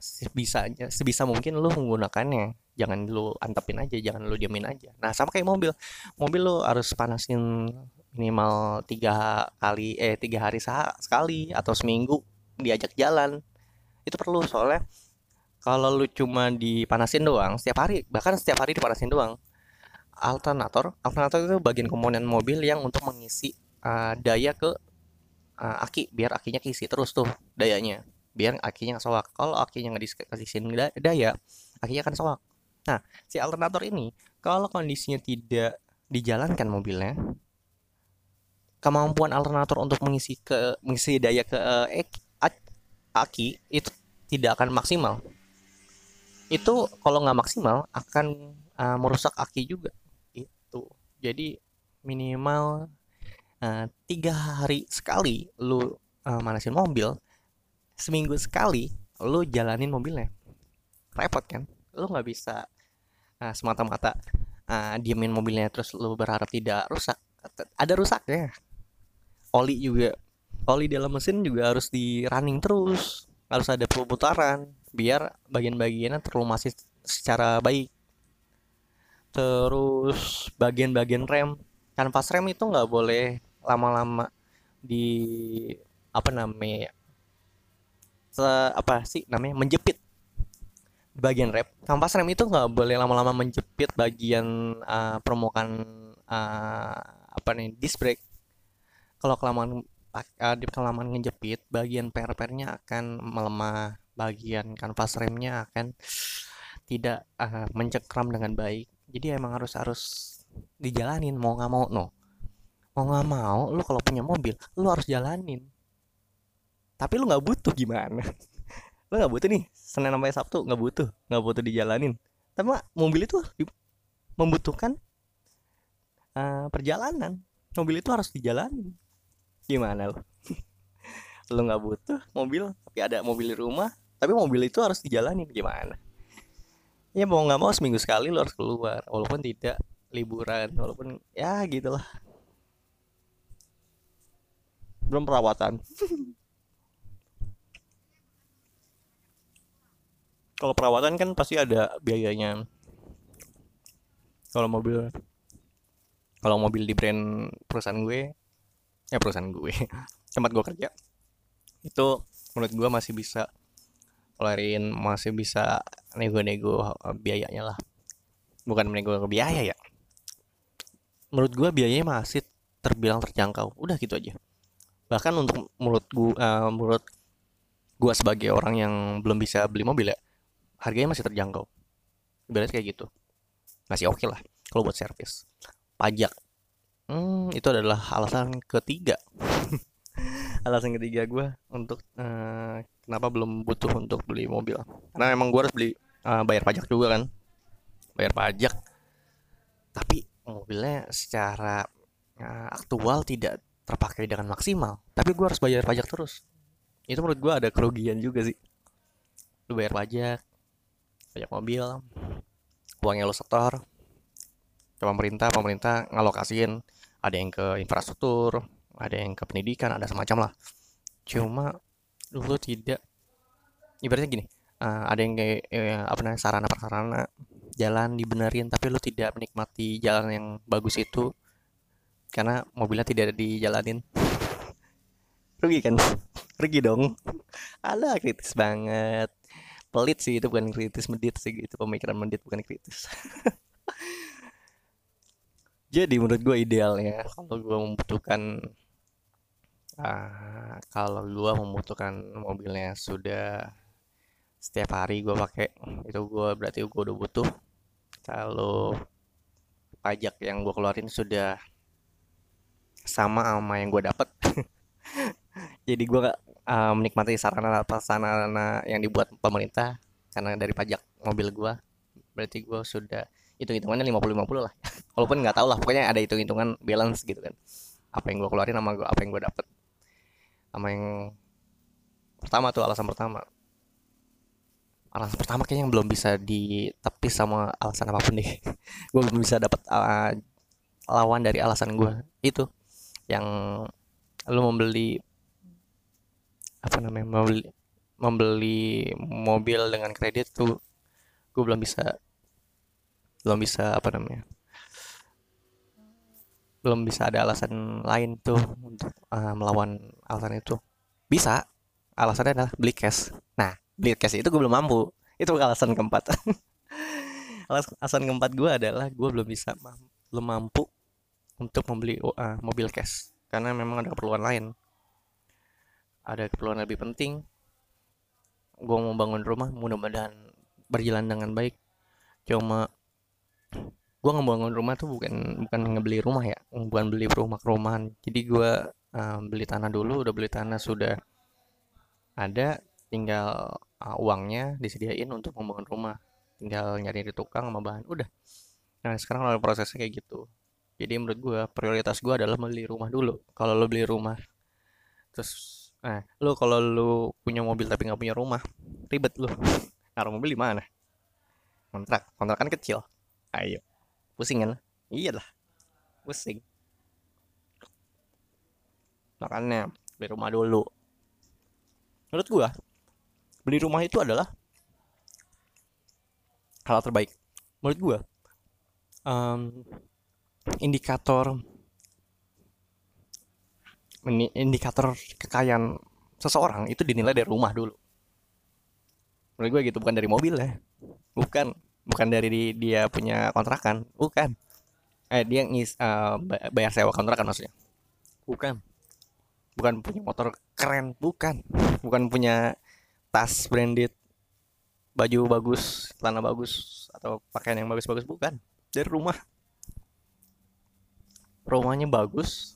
A: sebisanya sebisa mungkin lu menggunakannya. Jangan lu antepin aja jangan lu diamin aja. Nah sama kayak mobil. Mobil lu harus panasin minimal tiga kali eh tiga hari sekali atau seminggu diajak jalan. Itu perlu soalnya kalau lu cuma dipanasin doang setiap hari bahkan setiap hari dipanasin doang. Alternator alternator itu bagian komponen mobil yang untuk mengisi uh, daya ke uh, aki biar akinya keisi terus tuh dayanya. Biar akinya soak. Kalau akinya nggak dikasihin daya akinya akan soak. Nah si alternator ini kalau kondisinya tidak dijalankan mobilnya kemampuan alternator untuk mengisi ke mengisi daya ke uh, aki itu tidak akan maksimal. Itu kalau nggak maksimal akan uh, merusak aki juga. Jadi minimal uh, tiga hari sekali lu uh, manasin mobil seminggu sekali lu jalanin mobilnya. Repot kan? Lu nggak bisa uh, semata-mata uh, diemin mobilnya terus lu berharap tidak rusak. Ada rusaknya. Oli juga oli dalam mesin juga harus di running terus. Harus ada pemutaran biar bagian-bagiannya terlumasi secara baik. Terus bagian-bagian rem. Kanvas rem itu nggak boleh lama-lama di apa namanya se apa sih namanya menjepit bagian rem. Kanvas rem itu nggak boleh lama-lama menjepit bagian uh, permukaan uh, apa nih disc brake. Kalau kelamaan uh, di kelamaan ngejepit bagian per-pernya akan melemah bagian kanvas remnya akan tidak uh, mencekram dengan baik. Jadi emang harus harus dijalanin mau nggak mau no. Mau nggak mau lu kalau punya mobil lu harus jalanin. Tapi lu nggak butuh gimana? Lu nggak butuh nih senin sampai sabtu nggak butuh nggak butuh dijalanin. Tapi mobil itu membutuhkan uh, perjalanan. Mobil itu harus dijalanin gimana lu? Lu nggak butuh mobil tapi ada mobil di rumah tapi mobil itu harus dijalanin gimana? Ya mau nggak mau seminggu sekali lu harus keluar walaupun tidak liburan walaupun ya gitulah. Belum perawatan. Kalau perawatan kan pasti ada biayanya. Kalau mobil kalau mobil di brand perusahaan gue ya perusahaan gue. Tempat gue kerja. Itu menurut gue masih bisa keluarin masih bisa nego-nego biayanya lah. Bukan nego biaya ya. Menurut gue biayanya masih terbilang terjangkau. Udah gitu aja. Bahkan untuk menurut gue uh, menurut gue sebagai orang yang belum bisa beli mobil ya harganya masih terjangkau. Ibaratnya kayak gitu. Masih oke okay lah kalau buat servis. Pajak hmm, itu adalah alasan ketiga. Alasan ketiga gue untuk uh, kenapa belum butuh untuk beli mobil. Karena emang gue harus beli uh, bayar pajak juga kan. Bayar pajak. Tapi mobilnya secara uh, aktual tidak terpakai dengan maksimal. Tapi gue harus bayar pajak terus. Itu menurut gue ada kerugian juga sih. Lu bayar pajak pajak mobil uangnya lo setor. Ke pemerintah pemerintah ngalokasiin ada yang ke infrastruktur ada yang ke pendidikan ada semacam lah. Cuma lu tidak ibaratnya gini uh, ada yang kayak eh, apa namanya sarana prasarana jalan dibenerin tapi lu tidak menikmati jalan yang bagus itu karena mobilnya tidak ada dijalanin. Rugi kan? Rugi dong. Ala kritis banget. Pelit sih itu bukan kritis medit sih gitu pemikiran medit bukan kritis jadi menurut gue idealnya. Kalau gue membutuhkan uh, kalau gue membutuhkan mobilnya sudah setiap hari gue pakai itu gue berarti gue udah butuh. Kalau pajak yang gue keluarin sudah sama sama yang gue dapet. Jadi gue uh, menikmati sarana sarana yang dibuat pemerintah karena dari pajak mobil gue berarti gue sudah hitung hitungannya 50-50 lah. Walaupun nggak tahu lah pokoknya ada hitung hitungan balance gitu kan. Apa yang gue keluarin sama gue apa yang gue dapet. Sama yang pertama tuh alasan pertama. Alasan pertama kayaknya yang belum bisa ditepis sama alasan apa pun deh. Gue belum bisa dapat uh, lawan dari alasan gue itu yang lu membeli apa namanya membeli membeli mobil dengan kredit tuh gue belum bisa belum bisa apa namanya belum bisa ada alasan lain tuh untuk uh, melawan alasan itu. Bisa alasannya adalah beli cash. Nah beli cash itu gue belum mampu. Itu alasan keempat. Alasan keempat gue adalah gue belum bisa belum mampu untuk membeli uh, mobil cash. Karena memang ada keperluan lain. Ada keperluan lebih penting. Gue mau bangun rumah mudah-mudahan berjalan dengan baik. Cuma gue ngebangun rumah tuh bukan bukan ngebeli rumah ya bukan beli rumah kerumahan jadi gue uh, beli tanah dulu udah beli tanah sudah ada tinggal uh, uangnya disediain untuk membangun rumah. Tinggal nyari di tukang sama bahan udah. Nah sekarang kalau prosesnya kayak gitu. Jadi menurut gue prioritas gue adalah beli rumah dulu. Kalau lo beli rumah terus nah lo kalau lo punya mobil tapi nggak punya rumah ribet lo naruh mobil di mana? Kontrak. Kontrak kan kecil. Ayo pusing kan? Iyalah pusing. Makanya beli rumah dulu. Menurut gua beli rumah itu adalah hal terbaik. Menurut gua um, indikator indikator kekayaan seseorang itu dinilai dari rumah dulu. Menurut gue gitu bukan dari mobil ya bukan bukan dari dia punya kontrakan. Bukan. Eh dia ngis uh, bayar sewa kontrakan maksudnya. Bukan. Bukan punya motor keren. Bukan. Bukan punya tas branded baju bagus celana bagus atau pakaian yang bagus-bagus. Bukan. Dari rumah. Rumahnya bagus.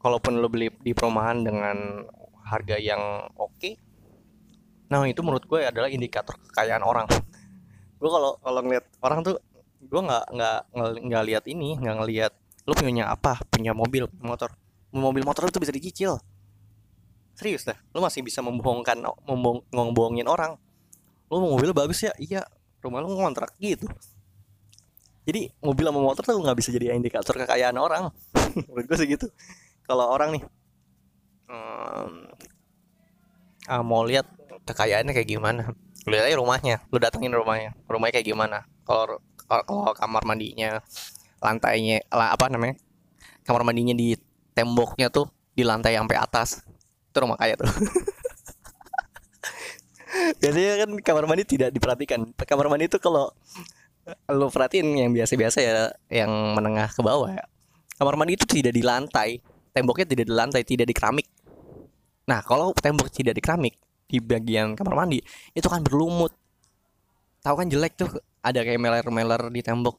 A: Kalaupun lo beli di perumahan dengan harga yang oke. Okay, nah itu menurut gue adalah indikator kekayaan orang gue kalau kalau ngeliat orang tuh gue nggak nggak nggak lihat ini nggak ngelihat lo punya apa? Punya mobil motor. Mobil motor itu bisa dicicil. Serius dah lo masih bisa membohongkan membohong, ngomongin orang. Mau mobil bagus ya? Iya rumah lo ngontrak gitu. Jadi mobil sama motor tuh nggak bisa jadi indikator kekayaan orang. Menurut gue sih gitu. Kalau orang nih um, uh, mau lihat kekayaannya kayak gimana lu lihat aja rumahnya. Lu datengin rumahnya. Rumahnya kayak gimana? Kalau kalau kamar mandinya lantainya lah apa namanya? Kamar mandinya di temboknya tuh di lantai sampai atas. Itu rumah kaya tuh. Biasanya kan kamar mandi tidak diperhatikan. Kamar mandi itu kalau lo perhatiin yang biasa-biasa ya yang menengah ke bawah ya. Kamar mandi itu tidak di lantai. Temboknya tidak di lantai tidak di keramik. Nah kalau tembok tidak di keramik di bagian kamar mandi itu kan berlumut. Tahu kan jelek tuh ada kayak meler-meler di tembok.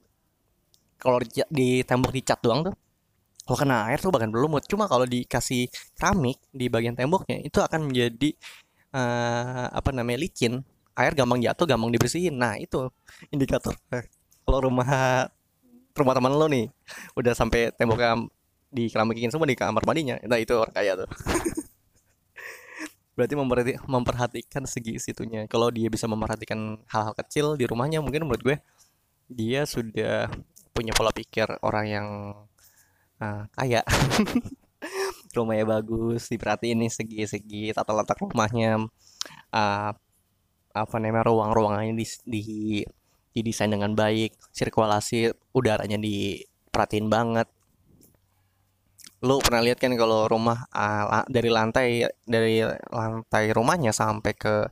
A: Kalau di tembok dicat doang tuh kalau kena air tuh bahkan berlumut. Cuma kalau dikasih keramik di bagian temboknya itu akan menjadi uh, apa namanya licin. Air gampang jatuh gampang dibersihin. Nah itu indikator eh, kalau rumah rumah teman lo nih udah sampai temboknya di keramikin semua di kamar mandinya. Nah itu orang kaya tuh berarti memperhatikan segi situnya. Kalau dia bisa memperhatikan hal-hal kecil di rumahnya mungkin menurut gue dia sudah punya pola pikir orang yang uh, kaya. Rumahnya bagus diperhatiin nih segi-segi tata letak rumahnya uh, apa namanya ruang-ruangannya di, di didesain dengan baik sirkulasi udaranya diperhatiin banget lu pernah lihat kan kalau rumah uh, dari lantai dari lantai rumahnya sampai ke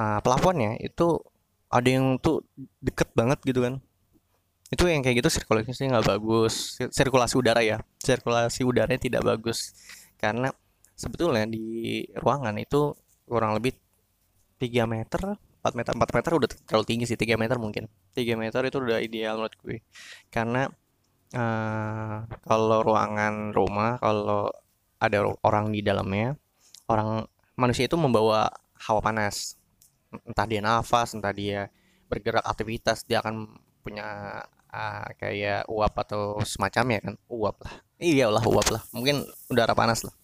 A: uh, plafonnya itu ada yang tuh deket banget gitu kan. Itu yang kayak gitu sirkulasinya nggak bagus sirkulasi udara ya. Sirkulasi udaranya tidak bagus. Karena sebetulnya di ruangan itu kurang lebih 3 meter 4 meter 4 meter udah terlalu tinggi sih 3 meter mungkin. 3 meter itu udah ideal menurut gue. Karena uh, kalau ruangan rumah kalau ada orang di dalamnya orang manusia itu membawa hawa panas. Entah dia nafas entah dia bergerak aktivitas dia akan punya uh, kayak uap atau semacamnya kan? Uap lah. Iya lah uap lah. Mungkin udara panas lah.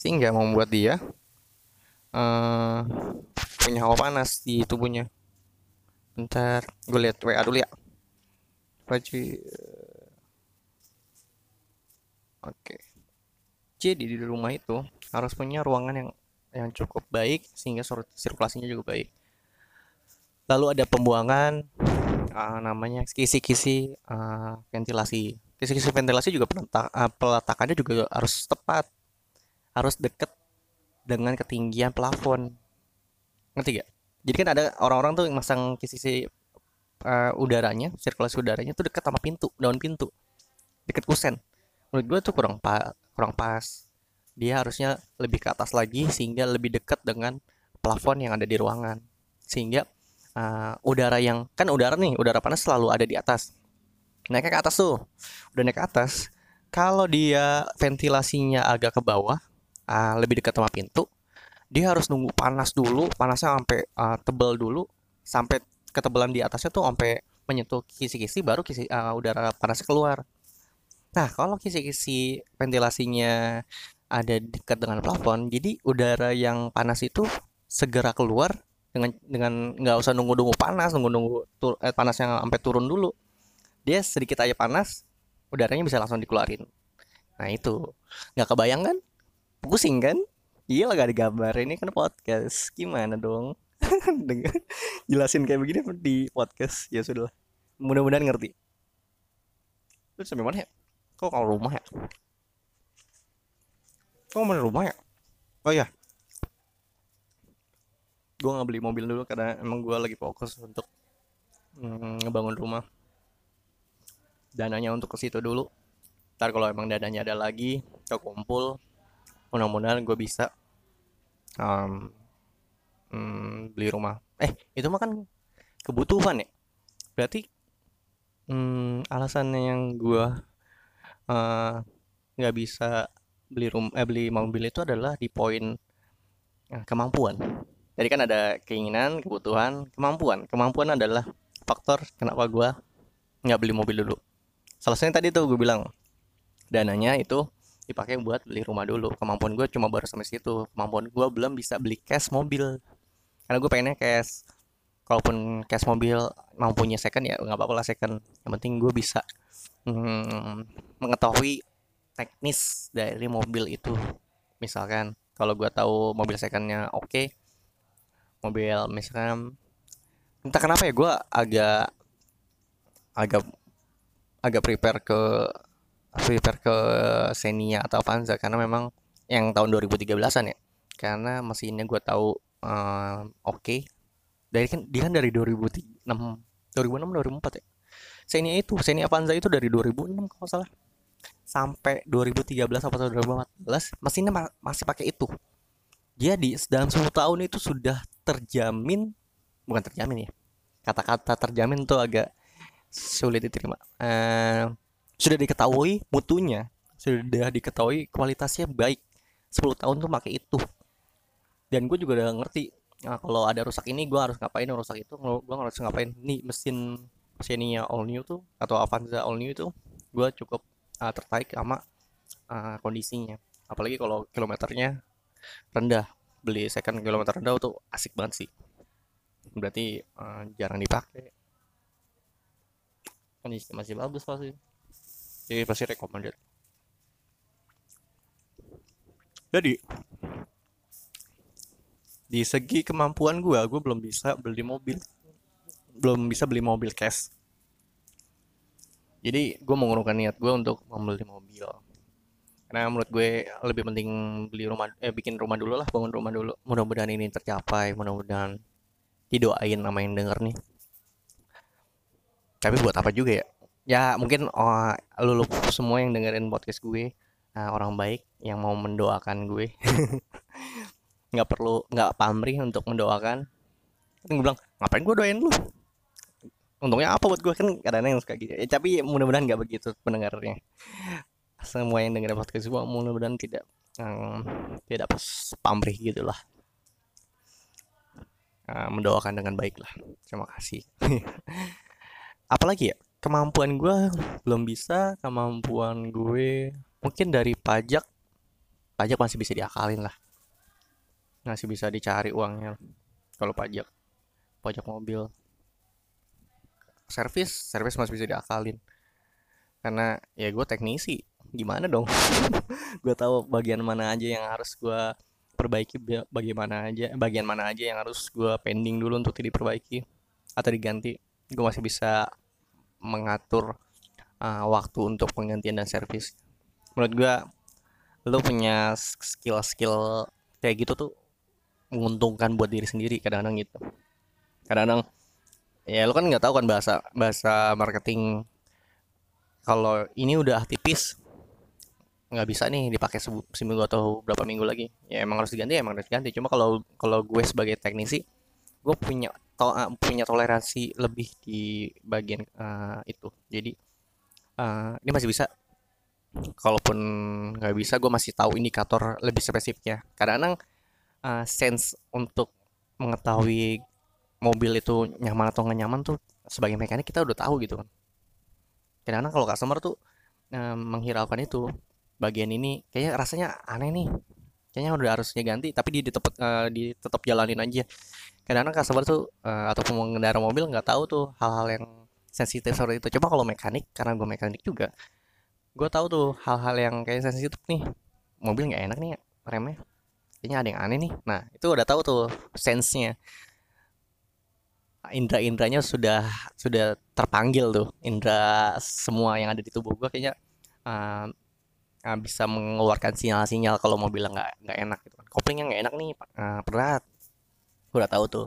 A: Sehingga membuat dia uh, punya hawa panas di tubuhnya. Bentar gue lihat WA dulu ya. Baju oke. Jadi di rumah itu harus punya ruangan yang yang cukup baik sehingga sirkulasinya juga baik. Lalu ada pembuangan uh, namanya kisi-kisi uh, ventilasi. Kisi-kisi ventilasi juga peletak, uh, peletakannya juga harus tepat harus deket dengan ketinggian plafon. Ngerti gak? jadi kan ada orang-orang tuh yang masang sisi uh, udaranya sirkulasi udaranya tuh dekat sama pintu daun pintu deket kusen menurut gue tuh kurang pa kurang pas. Dia harusnya lebih ke atas lagi sehingga lebih dekat dengan plafon yang ada di ruangan. Sehingga uh, udara yang kan udara nih udara panas selalu ada di atas. Naik ke atas tuh. Udah naik ke atas. Kalau dia ventilasinya agak ke bawah uh, lebih dekat sama pintu dia harus nunggu panas dulu panasnya sampai uh, tebal dulu sampai ketebalan di atasnya tuh sampai menyentuh kisi-kisi baru kisi uh, udara panas keluar nah kalau kisi-kisi ventilasinya ada dekat dengan plafon jadi udara yang panas itu segera keluar dengan dengan nggak usah nunggu-nunggu panas nunggu-nunggu tur, eh, panas yang sampai turun dulu. Dia sedikit aja panas udaranya bisa langsung dikeluarin. Nah itu. Nggak kebayang kan? Pusing kan? Iya lah gak ada gambar ini kan podcast. Gimana dong? Jelasin kayak begini di podcast. Ya sudah mudah-mudahan ngerti. Terus sampai mana ya kok kalau rumah ya? Kok mana rumah ya? Oh ya gue nggak beli mobil dulu karena emang gue lagi fokus untuk mm, ngebangun rumah. Dananya untuk ke situ dulu. Ntar kalau emang dananya ada lagi kekumpul mudah-mudahan gue bisa um, hmm, beli rumah. Eh itu mah kan kebutuhan ya? Berarti hmm, alasannya yang uh, nggak bisa beli rumah eh, beli mobil itu adalah di poin uh, kemampuan. Jadi kan ada keinginan kebutuhan kemampuan. Kemampuan adalah faktor kenapa gua nggak beli mobil dulu. Salah satunya tadi tuh gue bilang dananya itu dipakai buat beli rumah dulu. Kemampuan gue cuma baru sampai situ. Kemampuan gue belum bisa beli cash mobil. Karena gue pengennya cash. Kalaupun cash mobil mampunya second ya nggak apa-apa lah second. Yang penting gue bisa hmm, mengetahui teknis dari mobil itu. Misalkan kalau gue tahu mobil secondnya oke okay, mobil misalkan entah kenapa ya gue agak agak agak prepare ke prepare ke Xenia atau Avanza karena memang yang tahun 2013an ya. Karena mesinnya gue tahu uh, oke. Okay. dari kan dia kan dari 2006 2006 2004 ya Xenia itu Xenia Avanza itu dari 2006 kalau salah. Sampai 2013 atau 2014 mesinnya ma masih pakai itu. Jadi dalam 10 tahun itu sudah terjamin bukan terjamin ya kata-kata terjamin tuh agak sulit diterima. Uh, sudah diketahui mutunya sudah diketahui kualitasnya baik. 10 tahun tuh pakai itu. Dan gue juga udah ngerti nah, kalau ada rusak ini gue harus ngapain rusak itu gue harus ngapain nih mesin Xenia all new tuh atau Avanza all new itu gue cukup uh, tertarik sama uh, kondisinya. Apalagi kalau kilometernya rendah. Beli second kilometer rendah tuh asik banget sih. Berarti uh, jarang dipakai. Kondisi masih bagus pasti. Jadi pasti recommended. Jadi di segi kemampuan gue gue belum bisa beli mobil belum bisa beli mobil cash. Jadi gue mengurungkan niat gue untuk membeli mobil. Karena menurut gue lebih penting beli rumah eh bikin rumah dulu lah bangun rumah dulu. Mudah-mudahan ini tercapai mudah-mudahan didoain sama yang denger nih. Tapi buat apa juga ya? Ya mungkin oh, lu, lu semua yang dengerin podcast gue uh, orang baik yang mau mendoakan gue. Nggak perlu nggak pamrih untuk mendoakan. Kan gue bilang ngapain gue doain lu untungnya apa buat gue kan kadang-kadang yang suka gitu. Ya, tapi mudah-mudahan nggak begitu pendengarnya. Semua yang dengerin podcast gue mudah-mudahan tidak um, tidak pamrih gitulah. Uh, mendoakan dengan baik lah terima kasih. Apalagi ya kemampuan gue belum bisa kemampuan gue mungkin dari pajak pajak masih bisa diakalin lah. Masih bisa dicari uangnya kalau pajak pajak mobil servis servis masih bisa diakalin. Karena ya gue teknisi gimana dong? Gue tahu bagian mana aja yang harus gue perbaiki bagaimana aja bagian mana aja yang harus gue pending dulu untuk diperbaiki atau diganti. Gue masih bisa mengatur uh, waktu untuk penggantian dan servis. Menurut gue lo punya skill-skill kayak gitu tuh menguntungkan buat diri sendiri kadang-kadang gitu. Kadang-kadang ya lo kan nggak tahu kan bahasa bahasa marketing kalau ini udah tipis nggak bisa nih dipakai seminggu atau berapa minggu lagi. Ya emang harus diganti ya emang harus diganti. Cuma kalau kalau gue sebagai teknisi gue punya to uh, punya toleransi lebih di bagian uh, itu. Jadi uh, ini masih bisa. Kalaupun nggak bisa gue masih tahu indikator lebih spesifiknya. Kadang-kadang uh, sense untuk mengetahui mobil itu nyaman atau nggak nyaman tuh sebagai mekanik kita udah tahu gitu kan. Kadang-kadang kalau customer tuh uh, menghiraukan itu bagian ini kayaknya rasanya aneh nih. Kayaknya udah harusnya ganti tapi dia tetap uh, di tetap jalanin aja. Kadang-kadang customer tuh uh, atau pengendara mobil nggak tahu tuh hal-hal yang sensitif seperti itu. Coba kalau mekanik karena gue mekanik juga gue tahu tuh hal-hal yang kayak sensitif nih. Mobil nggak enak nih remnya. Kayaknya ada yang aneh nih. Nah itu udah tahu tuh sensenya indra-indranya sudah sudah terpanggil tuh. Indra semua yang ada di tubuh gue kayaknya uh, uh, bisa mengeluarkan sinyal-sinyal kalau mobilnya nggak nggak enak gitu kan. Koplingnya nggak enak nih uh, berat. Gue udah tahu tuh.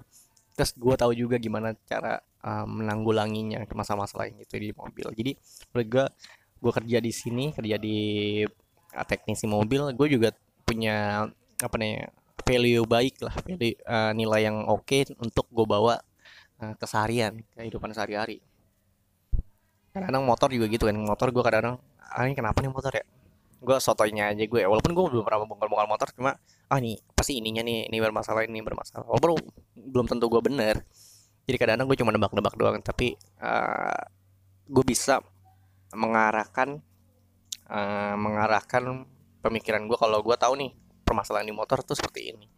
A: Terus gue tahu juga gimana cara uh, menanggulanginya masalah-masalah yang itu di mobil. Jadi menurut gue gue kerja di sini kerja di uh, teknisi mobil gue juga punya apa nih value baik lah. Value, uh, nilai yang oke okay untuk gue bawa keseharian kehidupan sehari-hari. Kadang-kadang motor juga gitu kan motor gue kadang-kadang ah ini kenapa nih motor ya? Gue sotonya aja gue walaupun gue belum pernah bongkar-bongkar motor cuma ah nih pasti ininya nih ini bermasalah ini bermasalah. Walaupun belum tentu gue bener. Jadi kadang-kadang gue cuma nebak-nebak doang tapi uh, gue bisa mengarahkan uh, mengarahkan pemikiran gue kalau gue tahu nih permasalahan di motor tuh seperti ini.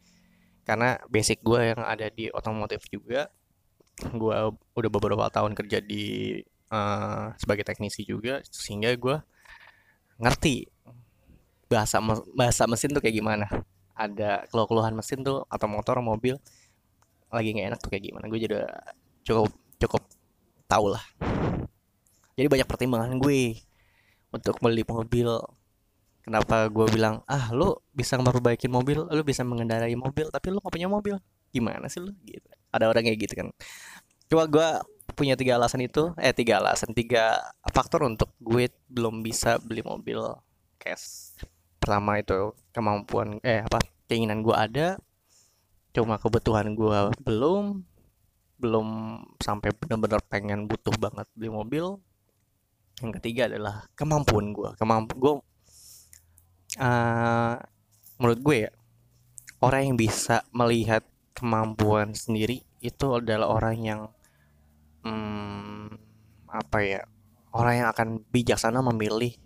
A: Karena basic gue yang ada di otomotif juga gue udah beberapa tahun kerja di uh, sebagai teknisi juga sehingga gue ngerti bahasa bahasa mesin tuh kayak gimana. Ada keluhan mesin tuh atau motor mobil lagi nggak enak tuh kayak gimana. Gue jadi cukup cukup tau lah. Jadi banyak pertimbangan gue untuk beli mobil. Kenapa gue bilang ah lo bisa memperbaiki mobil lo bisa mengendarai mobil tapi lo gak punya mobil. Gimana sih lo gitu ada orang kayak gitu kan. Coba gue punya tiga alasan itu eh tiga alasan tiga faktor untuk gue belum bisa beli mobil cash. Pertama itu kemampuan eh apa keinginan gue ada cuma kebutuhan gue belum belum sampai benar-benar pengen butuh banget beli mobil. Yang ketiga adalah kemampuan gue kemampu gue uh, menurut gue ya orang yang bisa melihat kemampuan sendiri itu adalah orang yang hmm, apa ya orang yang akan bijaksana memilih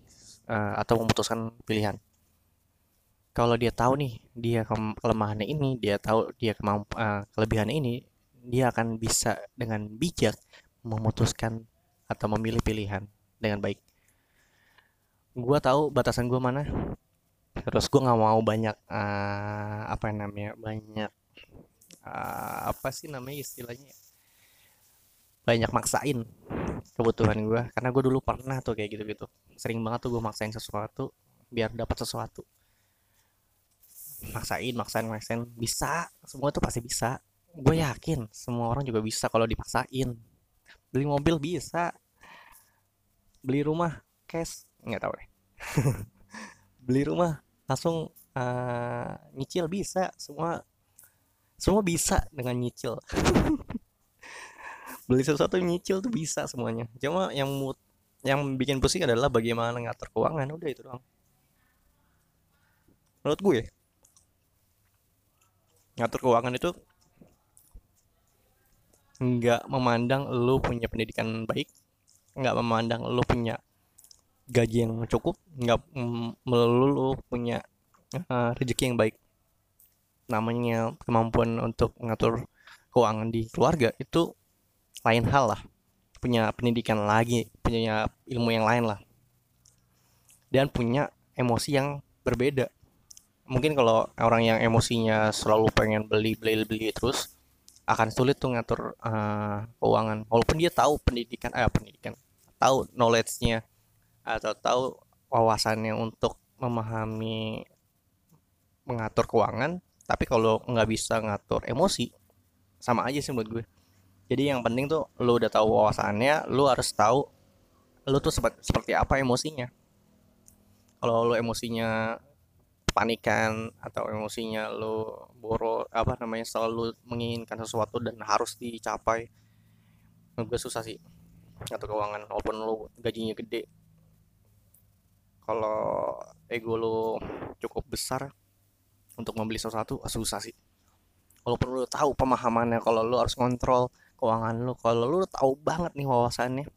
A: uh, atau memutuskan pilihan. Kalau dia tahu nih dia kelemahannya ini dia tahu dia kemamp uh, kelebihannya ini dia akan bisa dengan bijak memutuskan atau memilih pilihan dengan baik. Gue tahu batasan gue mana terus gue nggak mau banyak uh, apa namanya banyak uh, apa sih namanya istilahnya banyak maksain kebutuhan gue karena gue dulu pernah tuh kayak gitu gitu sering banget tuh gue maksain sesuatu biar dapat sesuatu. Maksain maksain maksain. Bisa. Semua itu pasti bisa. Gue yakin semua orang juga bisa kalau dipaksain. Beli mobil bisa. Beli rumah cash. Nggak tahu deh. Beli rumah langsung uh, nyicil bisa. Semua semua bisa dengan nyicil. Beli sesuatu nyicil tuh bisa semuanya. Cuma yang mood yang bikin pusing adalah bagaimana ngatur keuangan. Udah itu doang. Menurut gue ngatur keuangan itu nggak memandang lu punya pendidikan baik nggak memandang lu punya gaji yang cukup nggak melulu lu punya uh, rezeki yang baik namanya kemampuan untuk mengatur keuangan di keluarga itu lain hal lah. Punya pendidikan lagi punya ilmu yang lain lah. Dan punya emosi yang berbeda. Mungkin kalau orang yang emosinya selalu pengen beli beli beli terus akan sulit tuh ngatur uh, keuangan. Walaupun dia tahu pendidikan eh pendidikan tahu knowledge-nya atau tahu wawasannya untuk memahami mengatur keuangan tapi kalau nggak bisa ngatur emosi sama aja sih menurut gue. Jadi yang penting tuh lu udah tahu wawasannya lu harus tahu lu tuh seperti apa emosinya. Kalau lu emosinya panikan atau emosinya lo boro apa namanya selalu menginginkan sesuatu dan harus dicapai gue susah sih. Atau keuangan walaupun lo gajinya gede. Kalau ego lo cukup besar untuk membeli sesuatu susah sih. Walaupun lo tahu pemahamannya kalau lo harus kontrol keuangan lu kalau lu tahu banget nih wawasannya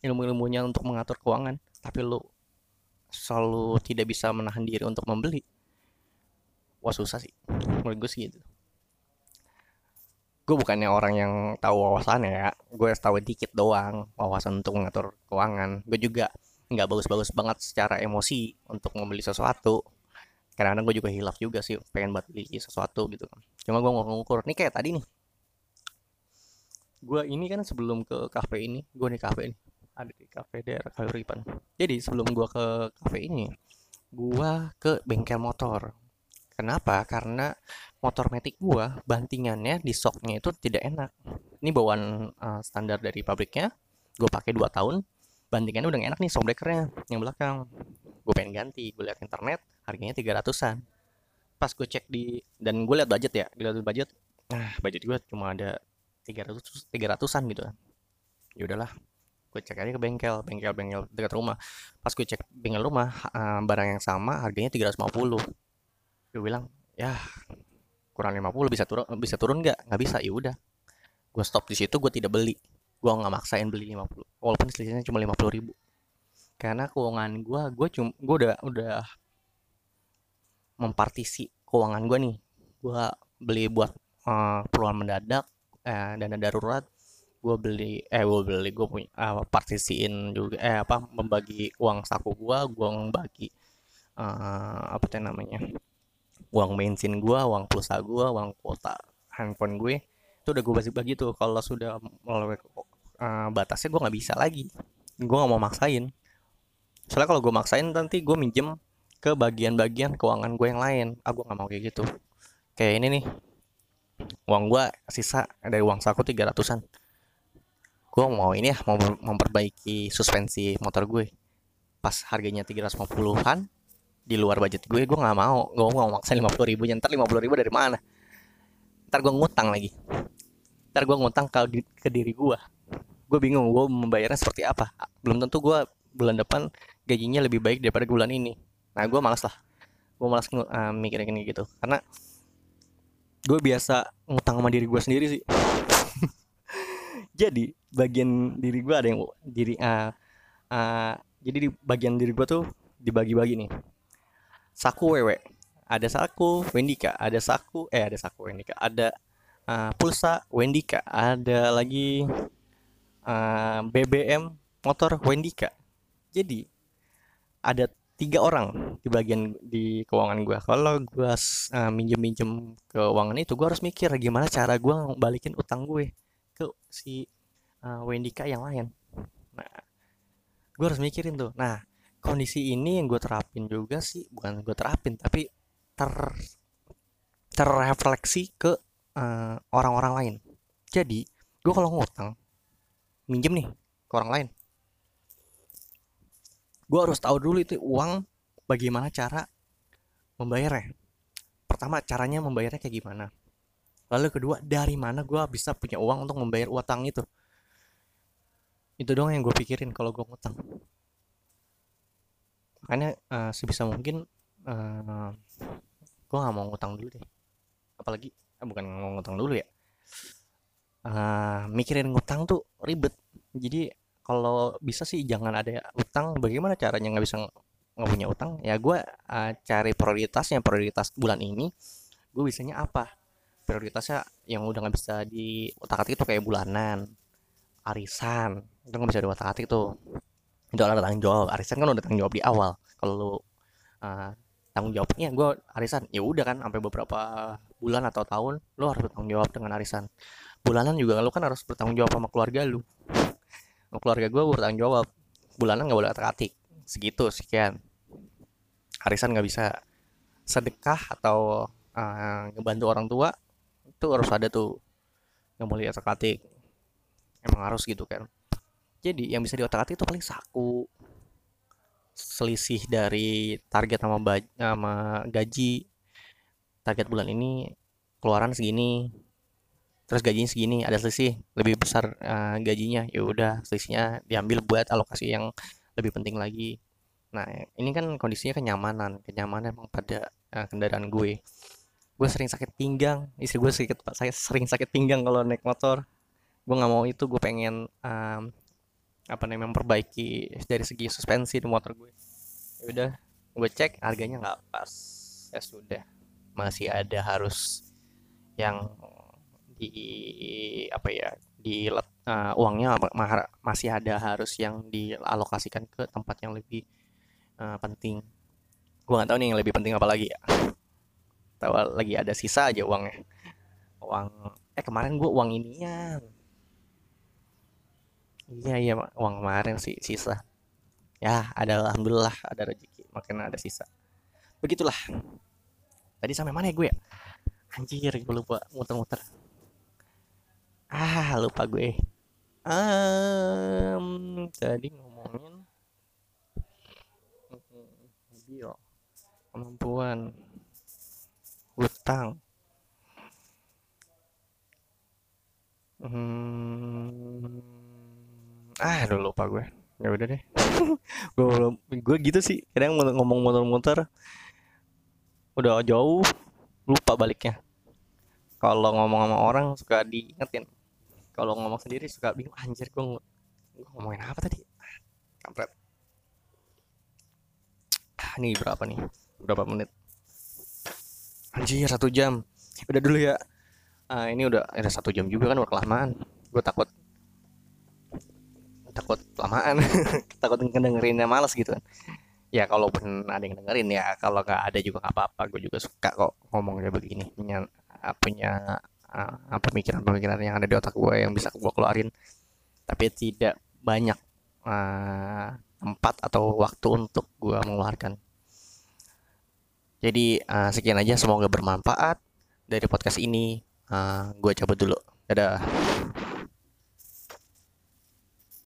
A: ilmu-ilmunya untuk mengatur keuangan tapi lu selalu tidak bisa menahan diri untuk membeli wah susah sih. Menurut gue sih gitu. Gue bukannya orang yang tahu wawasannya ya gue tahu dikit doang wawasan untuk mengatur keuangan. Gue juga nggak bagus-bagus banget secara emosi untuk membeli sesuatu kadang-kadang gue juga hilaf juga sih pengen buat beli sesuatu gitu cuma gue ngukur. Nih kayak tadi nih. Gue ini kan sebelum ke kafe ini gue nih kafe ini. Ada di kafe daerah Kaliuripan jadi sebelum gue ke kafe ini gue ke bengkel motor. Kenapa? Karena motor metik gua bantingannya di soknya itu tidak enak. Ini bawaan uh, standar dari pabriknya. Gue pakai 2 tahun bantingannya udah enak nih shockbreakernya yang belakang gue pengen ganti gue lihat internet harganya 300an pas gue cek di dan gue lihat budget ya dilihat budget nah budget gue cuma ada 300 300an gitu ya udahlah gue cek aja ke bengkel bengkel bengkel dekat rumah. Pas gue cek bengkel rumah uh, barang yang sama harganya 350 gue bilang ya kurang 50 bisa turun bisa turun nggak? Nggak bisa. Ya udah gue stop di situ gue tidak beli. Gue nggak maksain beli 50 walaupun selisihnya cuma 50 ribu karena keuangan gue gue cuma gue udah udah mempartisi keuangan gue nih. Gue beli buat uh, keperluan mendadak eh, dana darurat. Gue beli eh gue beli gue punya uh, partisiin juga eh apa membagi uang saku gue gue membagi uh, apa tuh namanya uang bensin gue uang pulsa gue uang kuota handphone gue. Itu udah gue bagi-bagi tuh. Kalau sudah melalui uh, batasnya gue nggak bisa lagi. Gue nggak mau maksain soalnya kalau gue maksain nanti gue minjem ke bagian-bagian keuangan gue yang lain. Ah gue nggak mau kayak gitu. Kayak ini nih. Uang gue sisa dari uang saku tiga ratusan. Gue mau ini ya mau memperbaiki suspensi motor gue. Pas harganya 350-an di luar budget gue gue nggak mau. Gue mau maksa lima puluh ribu ntar lima puluh ribu dari mana? Ntar gue ngutang lagi. Ntar gue ngutang ke, ke diri gue gue bingung gue membayarnya seperti apa? Belum tentu gue bulan depan gajinya lebih baik daripada bulan ini. Nah gue malas lah. Gue malas uh, mikirin kayak gitu. Karena gue biasa ngutang sama diri gue sendiri sih. Jadi bagian diri gue ada yang diri uh, uh, jadi di bagian diri gue tuh dibagi-bagi nih. Saku wewe ada saku Wendika. Ada saku eh ada saku Wendika. Ada uh, pulsa Wendika. Ada lagi uh, BBM motor Wendika. Jadi ada tiga orang di bagian di keuangan gue kalau gue uh, minjem minjem keuangan itu gue harus mikir gimana cara gue balikin utang gue ke si uh, Wendika yang lain. Nah gue harus mikirin tuh. Nah kondisi ini yang gue terapin juga sih bukan gue terapin tapi ter terrefleksi ke eh, orang-orang lain. Jadi gue kalau ngutang minjem nih ke orang lain gue harus tahu dulu itu uang bagaimana cara membayarnya. Pertama caranya membayarnya kayak gimana? Lalu kedua dari mana gue bisa punya uang untuk membayar utang itu? Itu dong yang gue pikirin kalau gue ngutang. Makanya uh, sebisa mungkin uh, eh, gue nggak mau ngutang dulu deh. Apalagi eh, bukan mau ngutang dulu ya. Uh, mikirin ngutang tuh ribet. Jadi kalau bisa sih jangan ada utang. Bagaimana caranya nggak bisa nggak punya utang? Ya gue uh, cari prioritasnya. Prioritas bulan ini gue bisanya apa? Prioritasnya yang udah nggak bisa di otak atik itu kayak bulanan arisan. Itu nggak bisa di otak atik tuh. Itu adalah tanggung jawab. Arisan kan udah tanggung jawab di awal. Kalau lu uh, tanggung jawabnya gue arisan. Ya udah kan sampai beberapa bulan atau tahun lu harus bertanggung jawab dengan arisan. Bulanan juga lu kan harus bertanggung jawab sama keluarga lu keluarga gue bertanggung jawab. Bulanan nggak boleh atik segitu sekian. Arisan nggak bisa sedekah atau uh, ngebantu orang tua itu harus ada tuh yang boleh atik emang harus gitu kan. Jadi yang bisa diotak atik itu paling saku. Selisih dari target sama, sama gaji. Target bulan ini keluaran segini terus gajinya segini ada selisih lebih besar uh, gajinya ya udah selisihnya diambil buat alokasi yang lebih penting lagi. Nah ini kan kondisinya kenyamanan kenyamanan emang pada uh, kendaraan gue. Gue sering sakit pinggang istri gue sakit saya sering sakit pinggang kalau naik motor. Gue nggak mau itu gue pengen um, apa namanya memperbaiki dari segi suspensi di motor gue. Ya udah gue cek harganya nggak pas. Ya sudah masih ada harus yang di apa ya di uh, uangnya masih ada harus yang dialokasikan ke tempat yang lebih uh, penting. Gue nggak tahu nih yang lebih penting apa lagi ya. Tahu lagi ada sisa aja uangnya. Uang eh kemarin gue uang ininya. Iya iya uang kemarin sih sisa. Ya ada alhamdulillah ada rezeki makin ada sisa. Begitulah. Tadi sampai mana ya gue ya? Anjir gue lupa muter-muter ah lupa gue. Um, tadi ngomongin mobil kemampuan hutang. Hmm, ah udah lupa gue. Ya udah deh. Gue gue gitu sih kadang ngomong muter-muter. Udah jauh lupa baliknya. Kalau ngomong sama orang suka diingetin kalau ngomong sendiri suka bingung anjir gue, gue ngomongin apa tadi? Kampret. Ah, ini berapa nih? Berapa menit? Anjir satu jam. Udah dulu ya. Uh, ini udah ada satu jam juga kan udah kelamaan. Gue takut. Takut kelamaan. Takut ngedengerinnya males gitu kan. Ya kalaupun ada yang dengerin ya kalau nggak ada juga nggak apa-apa. Gue juga suka kok ngomong kayak begini. Punya punya uh, pemikiran-pemikiran yang ada di otak gue yang bisa gue keluarin tapi tidak banyak uh, tempat atau waktu untuk gue mengeluarkan jadi uh, sekian aja semoga bermanfaat dari podcast ini. Uh, gue cabut dulu. Dadah.